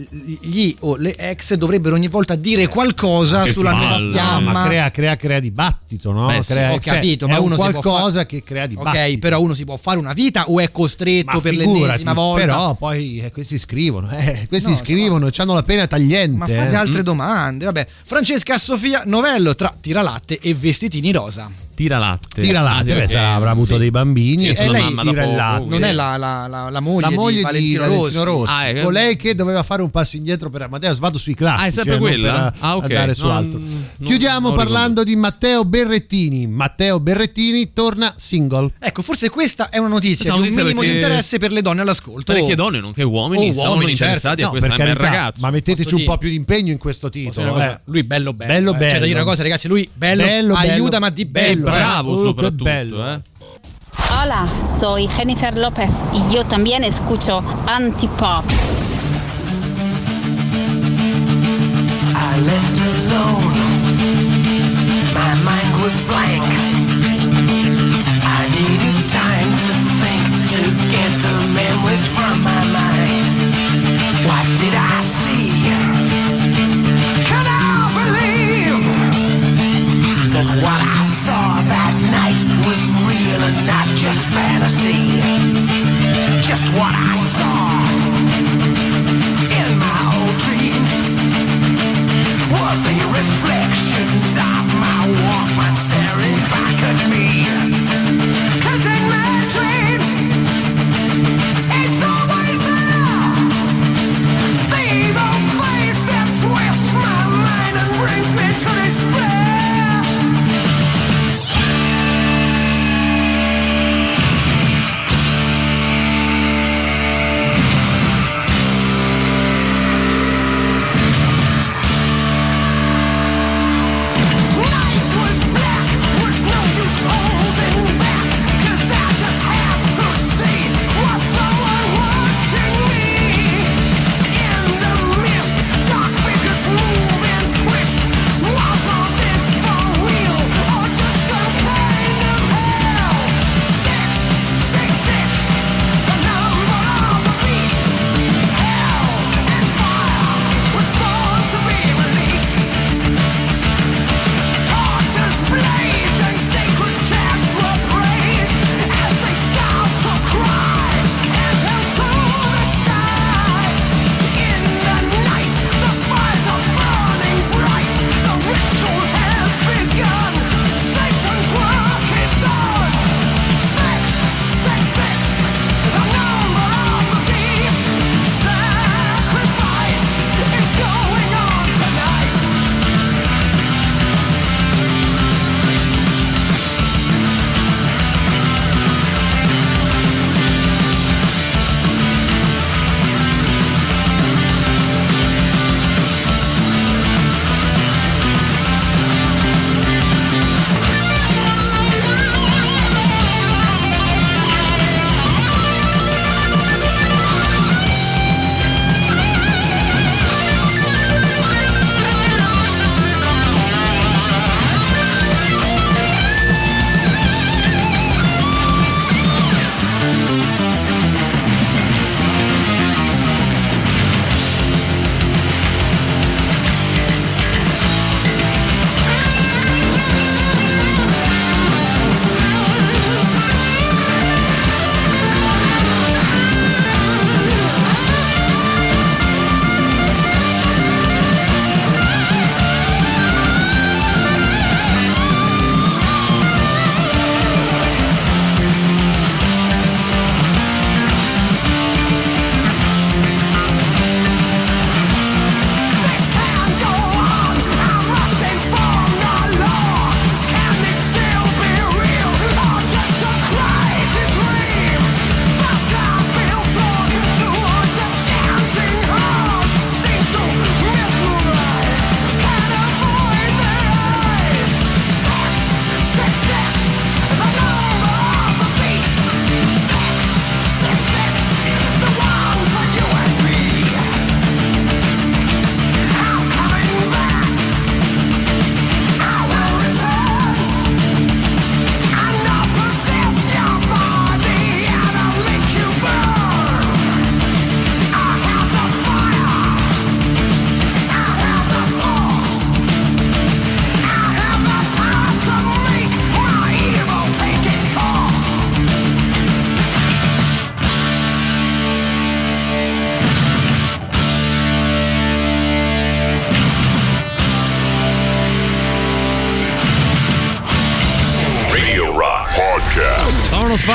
[SPEAKER 4] gli o le ex dovrebbero ogni volta dire qualcosa
[SPEAKER 5] Che
[SPEAKER 4] sulla nuova fiamma.
[SPEAKER 5] Ma crea, crea, crea dibattito, no?
[SPEAKER 4] Beh, sì,
[SPEAKER 5] Crea-
[SPEAKER 4] ho
[SPEAKER 5] cioè,
[SPEAKER 4] capito,
[SPEAKER 5] è
[SPEAKER 4] ma
[SPEAKER 5] un
[SPEAKER 4] uno si può
[SPEAKER 5] qualcosa
[SPEAKER 4] fare-
[SPEAKER 5] che crea dibattito.
[SPEAKER 4] Ok, però uno si può fare una vita o è costretto
[SPEAKER 5] Ma
[SPEAKER 4] per
[SPEAKER 5] figurati,
[SPEAKER 4] l'ennesima volta?
[SPEAKER 5] Però poi eh, questi scrivono, eh, questi
[SPEAKER 4] No,
[SPEAKER 5] scrivono, e hanno la pena tagliente.
[SPEAKER 4] Ma fate
[SPEAKER 5] eh.
[SPEAKER 4] altre domande. Vabbè, Francesca Sofia Novello tra tiralatte e vestitini rosa.
[SPEAKER 3] Tira latte.
[SPEAKER 5] Tira latte,
[SPEAKER 3] Ah,
[SPEAKER 5] beh,
[SPEAKER 3] perché-
[SPEAKER 5] sarà- avrà avuto
[SPEAKER 3] sì.
[SPEAKER 5] dei bambini.
[SPEAKER 3] Sì,
[SPEAKER 5] e lei
[SPEAKER 3] mamma da
[SPEAKER 5] tira il
[SPEAKER 3] poco,
[SPEAKER 5] latte.
[SPEAKER 4] Non è la, la- la- la moglie,
[SPEAKER 5] la moglie
[SPEAKER 4] di Valentino,
[SPEAKER 5] Valentino
[SPEAKER 4] Rossi.
[SPEAKER 5] Rossi,
[SPEAKER 3] Ah, è-
[SPEAKER 5] colei che doveva fare un passo indietro per Amadeus vado sui classici
[SPEAKER 3] Ah, è sempre
[SPEAKER 5] eh,
[SPEAKER 3] quella? Ah, ok.
[SPEAKER 5] andare su
[SPEAKER 3] Non-
[SPEAKER 5] altro
[SPEAKER 3] non-
[SPEAKER 5] chiudiamo
[SPEAKER 3] non
[SPEAKER 5] parlando di Matteo Berrettini Matteo Berrettini torna single
[SPEAKER 4] Ecco, forse questa è una notizia di un
[SPEAKER 3] notizia
[SPEAKER 4] minimo di
[SPEAKER 3] perché-
[SPEAKER 4] interesse per le donne all'ascolto.
[SPEAKER 3] Parecchie donne, nonché uomini,
[SPEAKER 4] Oh,
[SPEAKER 3] sono
[SPEAKER 4] uomini,
[SPEAKER 3] interessati
[SPEAKER 4] certo.
[SPEAKER 3] a questa
[SPEAKER 5] per
[SPEAKER 3] bel
[SPEAKER 5] carità,
[SPEAKER 3] ragazzo.
[SPEAKER 5] ma metteteci
[SPEAKER 4] Posso
[SPEAKER 5] un
[SPEAKER 4] dire-
[SPEAKER 5] po' più di impegno in questo titolo eh.
[SPEAKER 4] Lui bello bello.
[SPEAKER 5] Bello,
[SPEAKER 4] eh. C'è da
[SPEAKER 5] bello.
[SPEAKER 4] dire una cosa, ragazzi, lui bello,
[SPEAKER 5] Bello, bello.
[SPEAKER 4] aiuta ma di
[SPEAKER 3] E
[SPEAKER 4] bello.
[SPEAKER 3] bravo
[SPEAKER 5] eh. Oh, che
[SPEAKER 3] soprattutto,
[SPEAKER 5] bello.
[SPEAKER 3] eh.
[SPEAKER 20] Hola, soy Jennifer López y yo también escucho Antipop.
[SPEAKER 2] I left alone. My mind was blank. I needed time to think to get the memories from my mind. What did I that what I saw that night was real and not just fantasy. Just what I saw
[SPEAKER 3] in my old dreams was a reflection.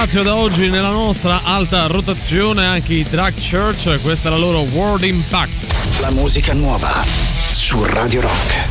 [SPEAKER 3] Spazio da oggi nella nostra alta rotazione anche i Drag Church, questa è la loro World Impact.
[SPEAKER 1] La musica nuova su Radio Rock.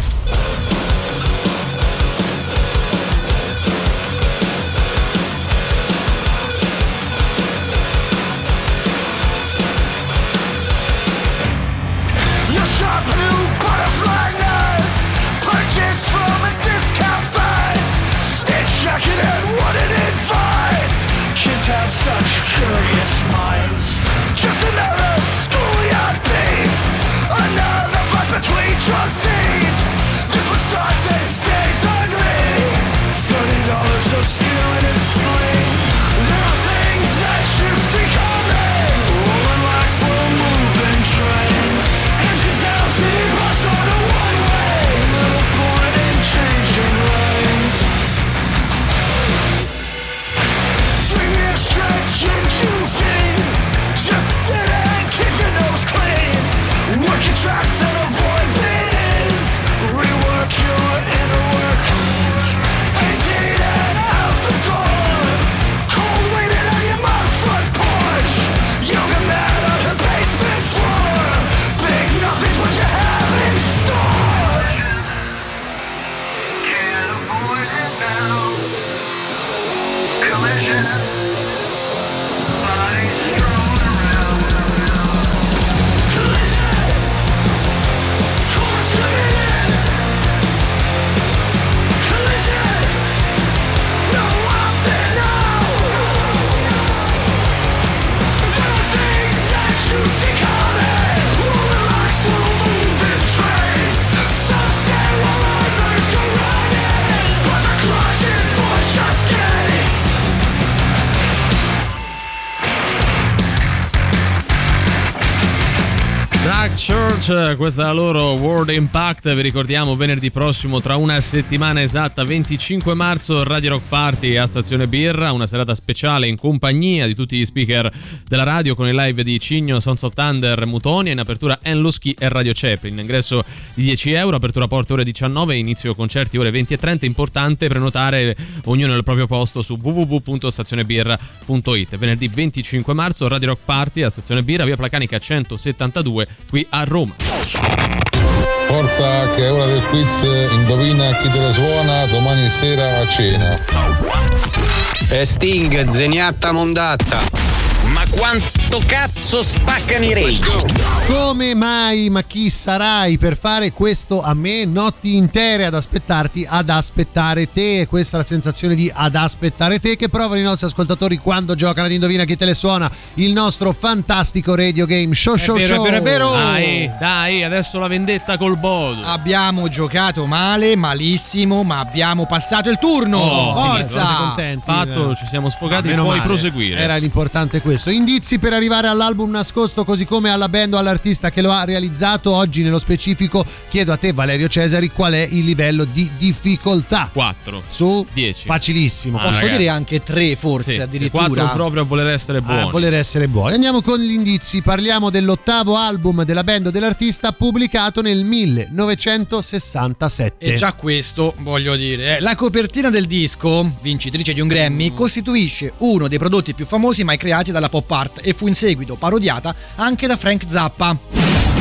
[SPEAKER 3] Church, questa è la loro World Impact, vi ricordiamo venerdì prossimo tra una settimana esatta, 25 marzo, Radio Rock Party a Stazione Birra, una serata speciale in compagnia di tutti gli speaker della radio con i live di Cigno, Sons of Thunder, Mutonia, in apertura Enloschi e Radio Chaplin, ingresso di 10 euro, apertura porte ore 19, inizio concerti ore 20 e 30, importante prenotare ognuno al proprio posto su www.stazionebirra.it, venerdì 25 marzo, Radio Rock Party a Stazione Birra, via Placanica 172 qui a Roma.
[SPEAKER 21] Forza che è ora del quiz, indovina chi te lo suona domani sera a cena.
[SPEAKER 22] E Sting, zeniatta mondatta.
[SPEAKER 23] Quanto cazzo spaccano i rage?
[SPEAKER 5] Come mai, ma chi sarai per fare questo a me? Notti intere ad aspettarti, ad aspettare te. E questa è la sensazione di ad aspettare te che provano i nostri ascoltatori quando giocano ad Indovina chi te le suona. Il nostro fantastico radio game show show
[SPEAKER 4] vero,
[SPEAKER 5] show.
[SPEAKER 4] è vero, è vero.
[SPEAKER 3] Dai, dai, adesso la vendetta col bodo.
[SPEAKER 4] Abbiamo giocato male, malissimo, ma abbiamo passato il turno.
[SPEAKER 3] Oh,
[SPEAKER 4] Forza!
[SPEAKER 5] Contenti?
[SPEAKER 3] Fatto, ci siamo sfogati,
[SPEAKER 5] Meno
[SPEAKER 3] puoi
[SPEAKER 5] male.
[SPEAKER 3] proseguire.
[SPEAKER 5] Era l'importante questo. Indizi per arrivare all'album nascosto, così come alla band o all'artista che lo ha realizzato. Oggi, nello specifico, chiedo a te, Valerio Cesari, qual è il livello di difficoltà.
[SPEAKER 3] 4
[SPEAKER 5] su
[SPEAKER 3] 10.
[SPEAKER 5] Facilissimo.
[SPEAKER 4] Posso dire anche tre, forse
[SPEAKER 3] Sì,
[SPEAKER 4] addirittura.
[SPEAKER 3] 4 proprio a voler essere buoni.
[SPEAKER 5] A voler essere buoni. Andiamo con gli indizi. Parliamo dell'ottavo album della band o dell'artista pubblicato nel 1967.
[SPEAKER 4] E già questo, voglio dire, eh, la copertina del disco, vincitrice di un Grammy, costituisce uno dei prodotti più famosi mai creati dalla pop art e fu in seguito parodiata anche da Frank Zappa.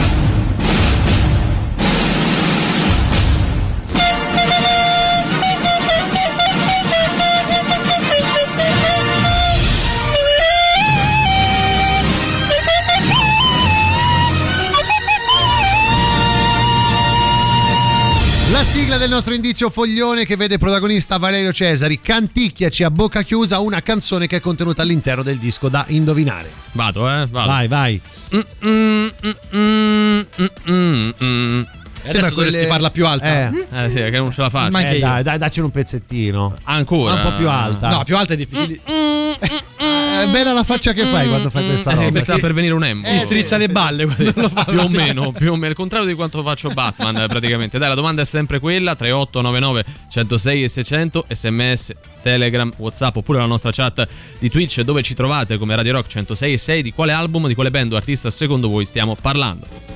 [SPEAKER 5] Sigla del nostro indizio foglione che vede protagonista Valerio Cesari canticchiaci a bocca chiusa una canzone che è contenuta all'interno del disco da indovinare.
[SPEAKER 3] Vado, eh? Vado.
[SPEAKER 5] Vai, vai.
[SPEAKER 3] Mm, mm, mm, mm.
[SPEAKER 4] Adesso dovresti farla più alta.
[SPEAKER 5] Eh.
[SPEAKER 3] Eh sì, che non ce la faccio.
[SPEAKER 4] Ma anche
[SPEAKER 5] Eh, dai, dai, dacci un pezzettino.
[SPEAKER 3] Ancora.
[SPEAKER 5] Un po' più alta.
[SPEAKER 4] No, più alta è difficile.
[SPEAKER 5] È bella la faccia che fai quando fai questa
[SPEAKER 3] Eh
[SPEAKER 5] roba.
[SPEAKER 3] mi sta per venire un embo.
[SPEAKER 4] Si strizza le balle quando lo fa.
[SPEAKER 3] più o meno, più o meno, il contrario di quanto faccio Batman eh, praticamente. Dai, la domanda è sempre quella: 3899 106 e 600 sms, Telegram, Whatsapp oppure la nostra chat di Twitch dove ci trovate come Radio Rock 106 e 6 di quale album, di quale band o artista secondo voi stiamo parlando.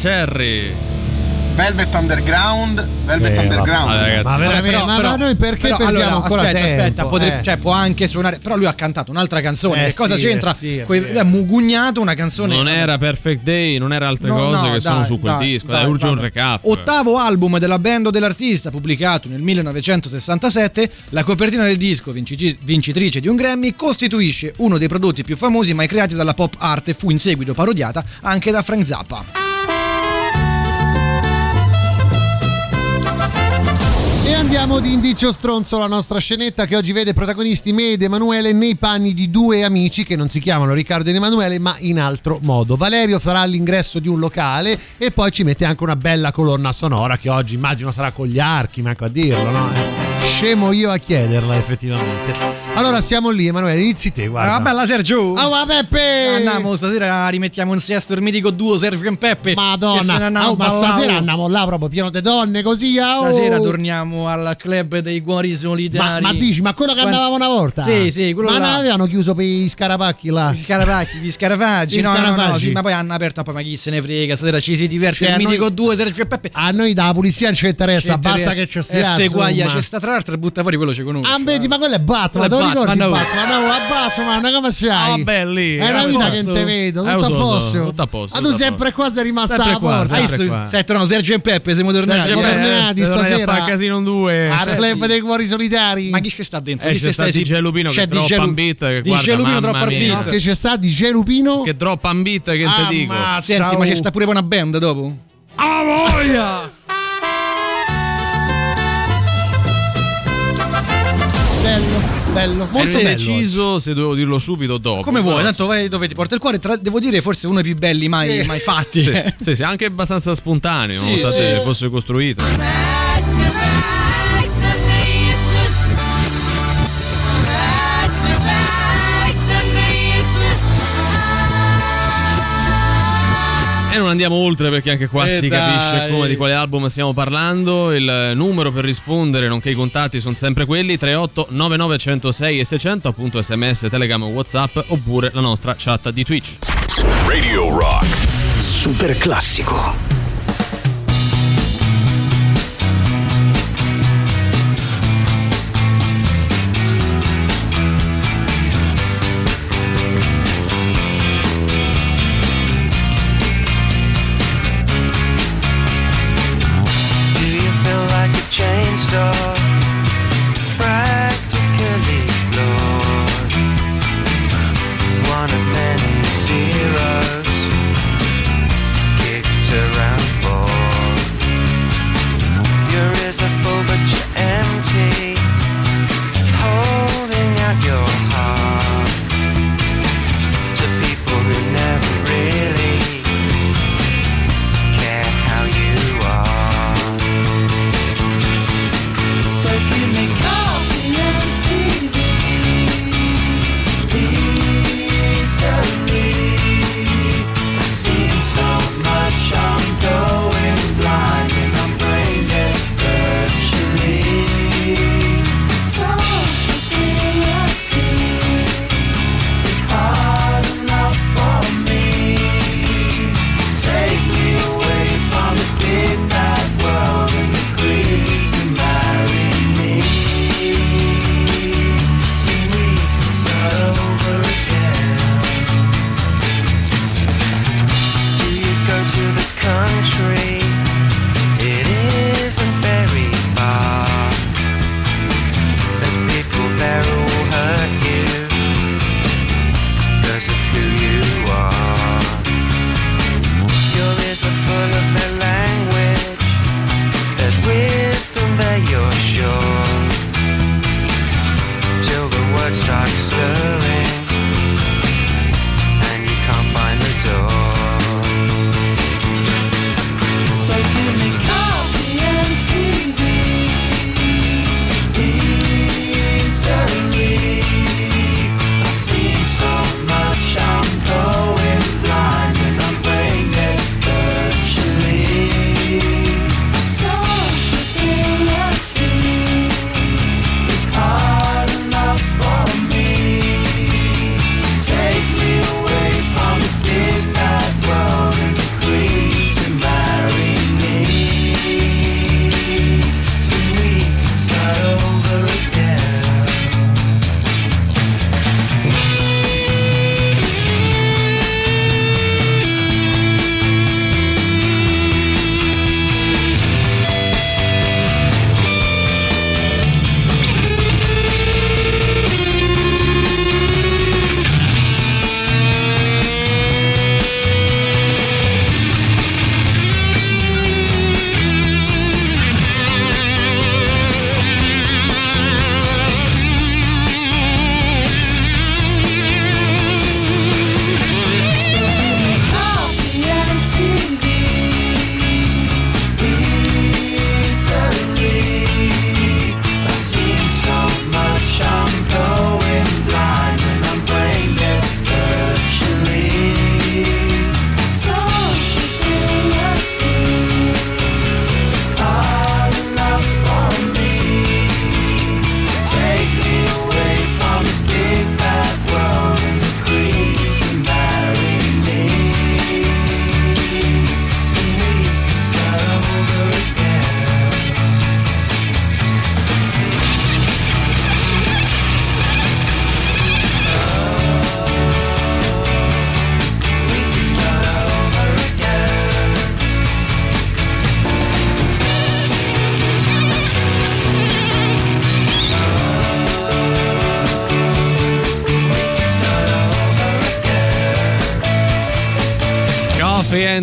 [SPEAKER 3] Cherry.
[SPEAKER 24] Velvet Underground, Velvet
[SPEAKER 5] Sì,
[SPEAKER 24] Underground.
[SPEAKER 3] vabbè, ragazzi.
[SPEAKER 5] Ma veramente, ma- ma noi perché
[SPEAKER 4] però,
[SPEAKER 5] perdiamo
[SPEAKER 4] allora,
[SPEAKER 5] ancora
[SPEAKER 4] aspetta,
[SPEAKER 5] tempo?
[SPEAKER 4] aspetta, potre-
[SPEAKER 5] Eh.
[SPEAKER 4] cioè, può anche suonare, però lui ha cantato un'altra canzone.
[SPEAKER 5] Eh
[SPEAKER 4] che cosa
[SPEAKER 5] sì,
[SPEAKER 4] c'entra?
[SPEAKER 5] eh sì,
[SPEAKER 4] ha mugugnato una canzone.
[SPEAKER 3] Non era Perfect Day, non era altre
[SPEAKER 4] No,
[SPEAKER 3] cose
[SPEAKER 4] no,
[SPEAKER 3] che sono
[SPEAKER 4] dai,
[SPEAKER 3] su quel
[SPEAKER 4] dai,
[SPEAKER 3] disco.
[SPEAKER 4] dai,
[SPEAKER 3] Dai, urge un recap.
[SPEAKER 4] Ottavo album della band o dell'artista, pubblicato nel 1967, la copertina del disco, vincitrice di un Grammy, costituisce uno dei prodotti più famosi mai creati dalla pop art e fu in seguito parodiata anche da Frank Zappa.
[SPEAKER 5] Andiamo di Indicio Stronzo, la nostra scenetta che oggi vede protagonisti me ed Emanuele nei panni di due amici che non si chiamano Riccardo ed Emanuele ma in altro modo. Valerio farà l'ingresso di un locale e poi ci mette anche una bella colonna sonora che oggi immagino sarà con gli archi, manco a dirlo, no? Eh, Scemo io a chiederla effettivamente. Allora siamo lì Emanuele, inizi te, guarda.
[SPEAKER 4] Ah, bella Sergio!
[SPEAKER 5] Ah, va, Peppe!
[SPEAKER 4] Andiamo, stasera rimettiamo in sesto il mitico duo Sergio e Peppe.
[SPEAKER 5] Madonna,
[SPEAKER 4] andiamo
[SPEAKER 5] oh, ma stasera andiamo là proprio pieno di donne così. ah, oh.
[SPEAKER 4] Stasera torniamo al club dei cuori
[SPEAKER 5] Ma,
[SPEAKER 4] solidari.
[SPEAKER 5] ma dici, ma quello che
[SPEAKER 4] Quanti-
[SPEAKER 5] andavamo una volta?
[SPEAKER 4] Sì, sì, quello
[SPEAKER 5] Ma
[SPEAKER 4] là.
[SPEAKER 5] avevano chiuso per i scarapacchi là?
[SPEAKER 4] Gli scarafaggi, gli scarafaggi,
[SPEAKER 5] Gli
[SPEAKER 4] no, no, no,
[SPEAKER 5] scarafaggi.
[SPEAKER 4] sì, ma poi hanno aperto poi ma chi se ne frega, stasera ci si diverte
[SPEAKER 5] Cioè,
[SPEAKER 4] il mitico
[SPEAKER 5] noi-
[SPEAKER 4] duo Sergio e Peppe.
[SPEAKER 5] A noi da polizia non ci interessa, basta che ci sia.
[SPEAKER 4] E se guaglia c'è sta tra l'altro e butta fuori quello ci conosce.
[SPEAKER 5] Ah, vedi, ma quello è Batman, ricordi
[SPEAKER 4] Batman, no.
[SPEAKER 5] Batman? No, a Batman, come sei?
[SPEAKER 3] Ah, vabbè, lì.
[SPEAKER 5] È una vita che non te vedo,
[SPEAKER 3] Eh,
[SPEAKER 5] tutto a posto.
[SPEAKER 3] tutto a posto,
[SPEAKER 5] Ma tu
[SPEAKER 3] a
[SPEAKER 5] sempre qua sei rimasta
[SPEAKER 3] qua,
[SPEAKER 5] porta.
[SPEAKER 4] sai, tornano Sergio e Peppe, siamo tornati.
[SPEAKER 5] Tornati
[SPEAKER 3] eh, a
[SPEAKER 5] stasera
[SPEAKER 3] fare casino in due.
[SPEAKER 5] Al club dei cuori solitari.
[SPEAKER 4] Ma chi ci sta dentro?
[SPEAKER 3] Eh,
[SPEAKER 4] Chi
[SPEAKER 3] c'è sta DJ Lupino
[SPEAKER 4] c'è
[SPEAKER 3] che
[SPEAKER 4] DJ
[SPEAKER 3] un beat che
[SPEAKER 4] DJ
[SPEAKER 3] guarda,
[SPEAKER 4] Lupino
[SPEAKER 3] mamma
[SPEAKER 4] troppa beat.
[SPEAKER 5] Che c'è sta DJ Lupino?
[SPEAKER 3] Che droppa un beat che te dico.
[SPEAKER 4] Senti, ma
[SPEAKER 5] oh.
[SPEAKER 4] c'è sta pure una band dopo?
[SPEAKER 3] Ah, voglia!
[SPEAKER 5] Bello, molto
[SPEAKER 3] Ero
[SPEAKER 5] bello.
[SPEAKER 3] indeciso se dovevo dirlo subito o dopo.
[SPEAKER 4] Come vuoi, tanto vai dove ti porta il cuore. Tra- devo dire, forse uno dei più belli mai,
[SPEAKER 5] Sì.
[SPEAKER 4] mai fatti.
[SPEAKER 3] Sì, sì, sì, anche abbastanza spontaneo,
[SPEAKER 4] Sì,
[SPEAKER 3] nonostante
[SPEAKER 4] sì.
[SPEAKER 3] fosse costruito. E non andiamo oltre perché anche qua
[SPEAKER 4] Eh,
[SPEAKER 3] si
[SPEAKER 4] dai.
[SPEAKER 3] capisce come di quale album stiamo parlando. Il numero per rispondere, nonché i contatti, sono sempre quelli: 38 99 106 e 600, appunto sms, telegram, whatsapp oppure la nostra chat di Twitch.
[SPEAKER 1] Radio Rock. Super classico.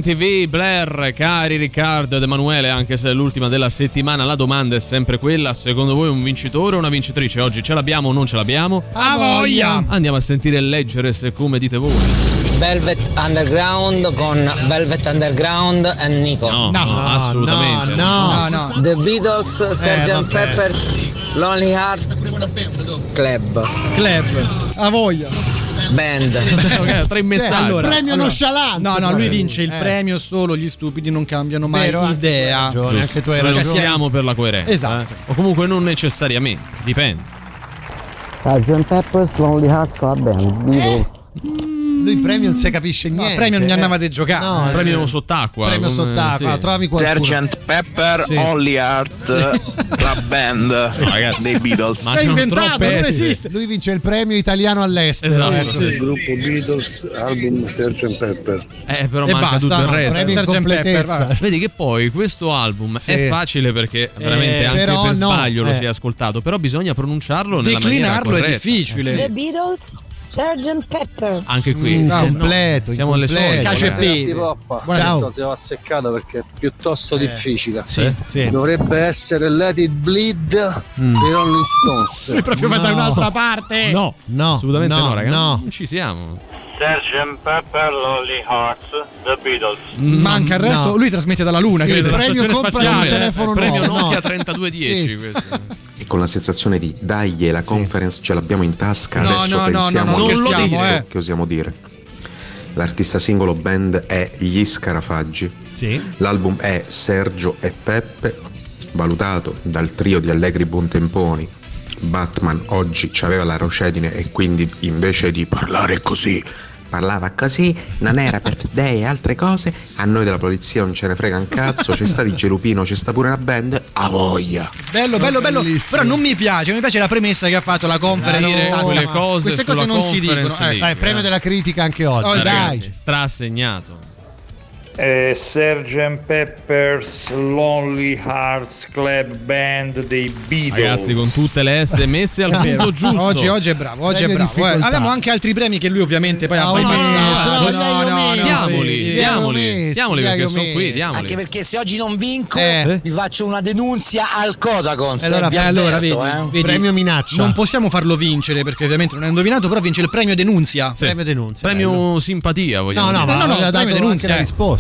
[SPEAKER 3] TNTV, Blair, cari Riccardo ed Emanuele, anche se è l'ultima della settimana, la domanda è sempre quella: secondo voi un vincitore o una vincitrice? Oggi ce l'abbiamo o non ce l'abbiamo?
[SPEAKER 4] A voglia!
[SPEAKER 3] Andiamo a sentire e leggere se come dite voi.
[SPEAKER 16] Velvet Underground con Velvet Underground e Nico.
[SPEAKER 3] No, no, assolutamente.
[SPEAKER 4] No, no.
[SPEAKER 16] The Beatles, Sgt.
[SPEAKER 4] vabbè.
[SPEAKER 16] Pepper's, Lonely Heart Club.
[SPEAKER 4] Club. A voglia.
[SPEAKER 16] Band.
[SPEAKER 3] Ok, tre messaggi.
[SPEAKER 4] allora-
[SPEAKER 5] Premio
[SPEAKER 4] allora-
[SPEAKER 5] nonchalance,
[SPEAKER 4] No, no, lui vince il
[SPEAKER 5] Eh.
[SPEAKER 4] premio solo gli stupidi non cambiano mai
[SPEAKER 5] Vero, anche hai
[SPEAKER 4] idea.
[SPEAKER 5] ragione, anche tu hai ragione.
[SPEAKER 3] siamo per la coerenza.
[SPEAKER 4] Esatto.
[SPEAKER 3] eh. O comunque non necessariamente, dipende.
[SPEAKER 25] Sgt. Pepper's Lonely Hearts Club Band, Beatles.
[SPEAKER 5] Lui il premio non si capisce niente.
[SPEAKER 4] premio non gli
[SPEAKER 5] eh.
[SPEAKER 4] andavate a giocare.
[SPEAKER 5] No,
[SPEAKER 3] premio
[SPEAKER 5] sì.
[SPEAKER 3] sott'acqua.
[SPEAKER 5] Premio
[SPEAKER 3] come-
[SPEAKER 5] sott'acqua,
[SPEAKER 3] sì.
[SPEAKER 5] trovi qualcuno.
[SPEAKER 23] Sgt. Pepper,
[SPEAKER 5] Sì.
[SPEAKER 23] Only Heart, la band
[SPEAKER 3] ragazzi.
[SPEAKER 23] dei Beatles.
[SPEAKER 3] Ma
[SPEAKER 4] inventato, non
[SPEAKER 3] essere.
[SPEAKER 4] esiste.
[SPEAKER 5] Lui vince il premio italiano all'estero.
[SPEAKER 3] Esatto, sì.
[SPEAKER 26] Il gruppo Beatles, album Sgt. Pepper.
[SPEAKER 3] Eh, però
[SPEAKER 4] E
[SPEAKER 3] manca
[SPEAKER 4] basta,
[SPEAKER 3] tutto il
[SPEAKER 4] no,
[SPEAKER 3] resto.
[SPEAKER 5] Premio
[SPEAKER 4] Sgt. Pepper.
[SPEAKER 3] Vedi che poi questo album
[SPEAKER 5] Sì.
[SPEAKER 3] è facile perché veramente
[SPEAKER 5] Eh,
[SPEAKER 3] anche per
[SPEAKER 5] no,
[SPEAKER 3] sbaglio lo
[SPEAKER 5] eh.
[SPEAKER 3] si è ascoltato, però bisogna pronunciarlo nella maniera
[SPEAKER 4] Declinarlo è
[SPEAKER 3] corretta.
[SPEAKER 4] difficile.
[SPEAKER 27] The Beatles, Sgt. Pepper.
[SPEAKER 3] Anche qui
[SPEAKER 5] Mm,
[SPEAKER 3] Eh, no,
[SPEAKER 5] completo,
[SPEAKER 3] siamo alle solite.
[SPEAKER 4] Cacio e.
[SPEAKER 12] Questa si va seccata perché è piuttosto difficile.
[SPEAKER 3] Sì.
[SPEAKER 5] Sì.
[SPEAKER 12] Dovrebbe essere Let It Bleed
[SPEAKER 5] Mm.
[SPEAKER 12] dei Rolling Stones.
[SPEAKER 4] Lui proprio va da
[SPEAKER 5] No.
[SPEAKER 4] un'altra parte.
[SPEAKER 3] No,
[SPEAKER 5] No,
[SPEAKER 3] assolutamente no,
[SPEAKER 5] no,
[SPEAKER 3] ragazzi.
[SPEAKER 5] no.
[SPEAKER 3] Non ci siamo.
[SPEAKER 18] Sgt. Pepper, Lonely Hearts, The Beatles.
[SPEAKER 4] Manca il resto,
[SPEAKER 5] No.
[SPEAKER 4] lui trasmette dalla Luna,
[SPEAKER 5] Sì,
[SPEAKER 4] credo,
[SPEAKER 5] premio compra
[SPEAKER 4] spaziale.
[SPEAKER 5] il telefono
[SPEAKER 3] premio Nokia
[SPEAKER 5] no.
[SPEAKER 3] 3210
[SPEAKER 5] Sì.
[SPEAKER 3] questo.
[SPEAKER 28] E con la sensazione di dai, la conference ce l'abbiamo in tasca,
[SPEAKER 4] No,
[SPEAKER 28] adesso
[SPEAKER 4] no, no,
[SPEAKER 28] pensiamo
[SPEAKER 4] no, no,
[SPEAKER 3] lo
[SPEAKER 28] che-
[SPEAKER 3] dire.
[SPEAKER 4] eh.
[SPEAKER 28] che osiamo dire. L'artista singolo band è Gli Scarafaggi,
[SPEAKER 5] Sì.
[SPEAKER 28] l'album è Sergio e Peppe, valutato dal trio di Allegri Buontemponi. Batman oggi c'aveva la rocedine e quindi invece di parlare così parlava così, non era per (laughs) dei e altre cose, a noi della polizia non ce ne frega un cazzo, c'è sta di Gelupino, c'è sta pure una band, a voglia.
[SPEAKER 4] Bello, bello, bello.
[SPEAKER 5] Bellissimo.
[SPEAKER 4] Però non mi piace, mi piace la premessa che ha fatto la conference.
[SPEAKER 3] Dire
[SPEAKER 4] tasca.
[SPEAKER 3] quelle cose
[SPEAKER 4] Queste cose non si dicono. eh.
[SPEAKER 5] Dai, premio della critica anche oggi.
[SPEAKER 4] Oh,
[SPEAKER 5] dai.
[SPEAKER 3] ragazzi, strasegnato.
[SPEAKER 18] Eh, Sgt. Pepper's Lonely Hearts Club Band dei Beatles.
[SPEAKER 3] Ragazzi, con tutte le S messe al
[SPEAKER 4] È vero.
[SPEAKER 3] punto giusto.
[SPEAKER 4] Oggi, oggi è bravo, oggi è
[SPEAKER 5] Premio
[SPEAKER 4] bravo. eh. Abbiamo anche altri premi che lui ovviamente poi ha
[SPEAKER 5] No,
[SPEAKER 4] bypassato.
[SPEAKER 5] no, no,
[SPEAKER 4] No, no, no.
[SPEAKER 3] Diamoli, diamoli, diamoli
[SPEAKER 5] li
[SPEAKER 3] perché sono qui, diamoli.
[SPEAKER 16] Anche perché se oggi non vinco,
[SPEAKER 5] Eh.
[SPEAKER 16] vi faccio una denunzia al Codacons.
[SPEAKER 4] Allora,
[SPEAKER 16] eh,
[SPEAKER 4] allora vedi,
[SPEAKER 16] eh.
[SPEAKER 4] vedi,
[SPEAKER 5] Premio minaccia.
[SPEAKER 4] Non possiamo farlo vincere perché ovviamente non ha indovinato, però vince il premio denunzia.
[SPEAKER 3] Sì.
[SPEAKER 5] Premio denunzia.
[SPEAKER 3] Premio simpatia, vogliamo
[SPEAKER 5] No, no,
[SPEAKER 3] dire.
[SPEAKER 4] no,
[SPEAKER 5] aveva dato
[SPEAKER 4] premio denunzia,
[SPEAKER 5] la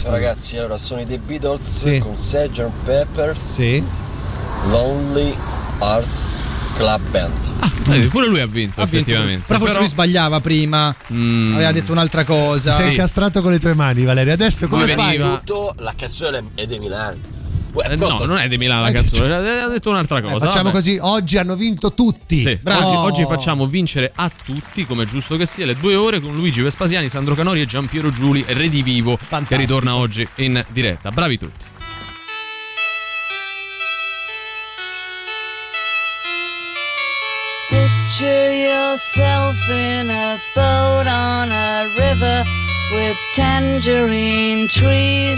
[SPEAKER 12] Ragazzi, allora sono i The Beatles
[SPEAKER 5] Sì.
[SPEAKER 12] con Sgt. Pepper's
[SPEAKER 5] Sì.
[SPEAKER 12] Lonely Hearts Club Band.
[SPEAKER 3] Vedi, pure lui ha vinto,
[SPEAKER 4] Ha vinto.
[SPEAKER 3] effettivamente.
[SPEAKER 4] Però forse lui sbagliava prima,
[SPEAKER 3] Mm.
[SPEAKER 4] aveva detto un'altra cosa.
[SPEAKER 5] Sei incastrato con le tue mani, Valerio. Adesso come
[SPEAKER 3] Lui
[SPEAKER 5] fai?
[SPEAKER 3] veniva-
[SPEAKER 12] la canzone è di Milano.
[SPEAKER 3] Eh, no, non è di Milano la canzone, ha detto un'altra
[SPEAKER 5] Eh,
[SPEAKER 3] cosa.
[SPEAKER 5] facciamo
[SPEAKER 3] vabbè.
[SPEAKER 5] così, oggi hanno vinto tutti.
[SPEAKER 3] Sì,
[SPEAKER 5] Bravi.
[SPEAKER 3] oggi, oggi facciamo vincere a tutti, come è giusto che sia, le due ore con Luigi Vespasiani, Sandro Canori e Giampiero Giuli, Redivivo, che ritorna oggi in diretta. Bravi tutti.
[SPEAKER 27] Picture yourself in a boat on a river with tangerine trees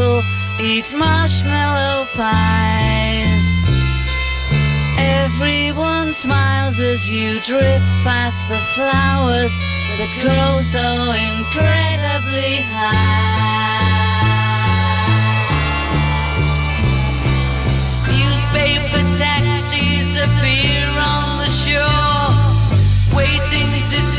[SPEAKER 27] People eat marshmallow pies. Everyone smiles as you drift past the flowers that grow so incredibly high. Newspaper taxis appear on the shore, waiting to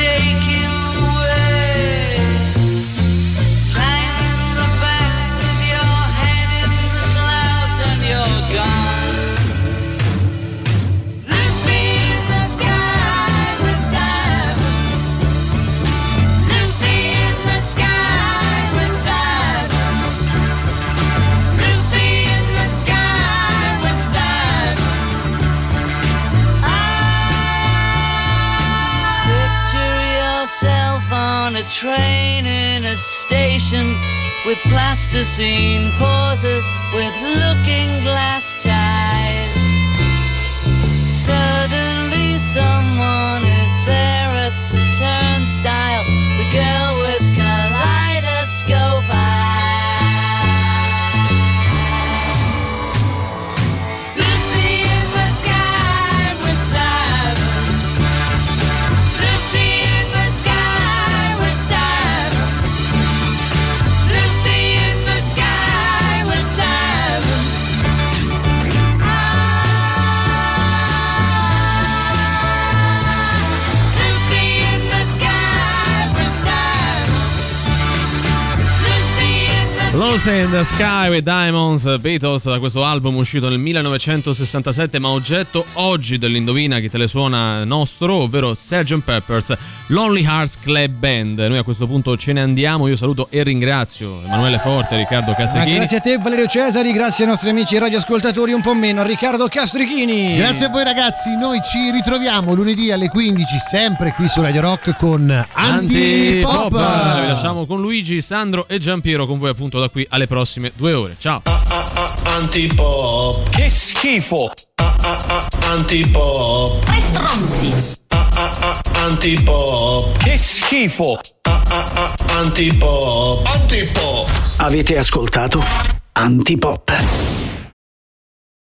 [SPEAKER 27] train in a station with plasticine pauses with looking glass ties. Suddenly someone is there at the turnstile. The girl
[SPEAKER 3] Lost in the Sky with Diamonds Beatles da questo album uscito nel 1967 ma oggetto oggi dell'Indovina chi te le suona nostro ovvero Sgt. Pepper's Lonely Hearts Club Band noi a questo punto ce ne andiamo io saluto e ringrazio Emanuele Forte Riccardo
[SPEAKER 4] Ma
[SPEAKER 3] Castrichini
[SPEAKER 4] grazie a te Valerio Cesari, grazie ai nostri amici radioascoltatori un po' meno, Riccardo Castrichini.
[SPEAKER 5] Grazie a voi ragazzi, noi ci ritroviamo lunedì alle 15 sempre qui su Radio Rock con Antipop.
[SPEAKER 3] Antipop vi lasciamo con Luigi, Sandro e Giampiero con voi appunto da qui alle prossime due ore ciao
[SPEAKER 14] Antipop.
[SPEAKER 10] Che schifo!
[SPEAKER 14] Antipop.
[SPEAKER 10] Tre stronzi!
[SPEAKER 14] Antipop.
[SPEAKER 10] Che schifo!
[SPEAKER 14] Antipop. Antipop.
[SPEAKER 1] Avete ascoltato Antipop.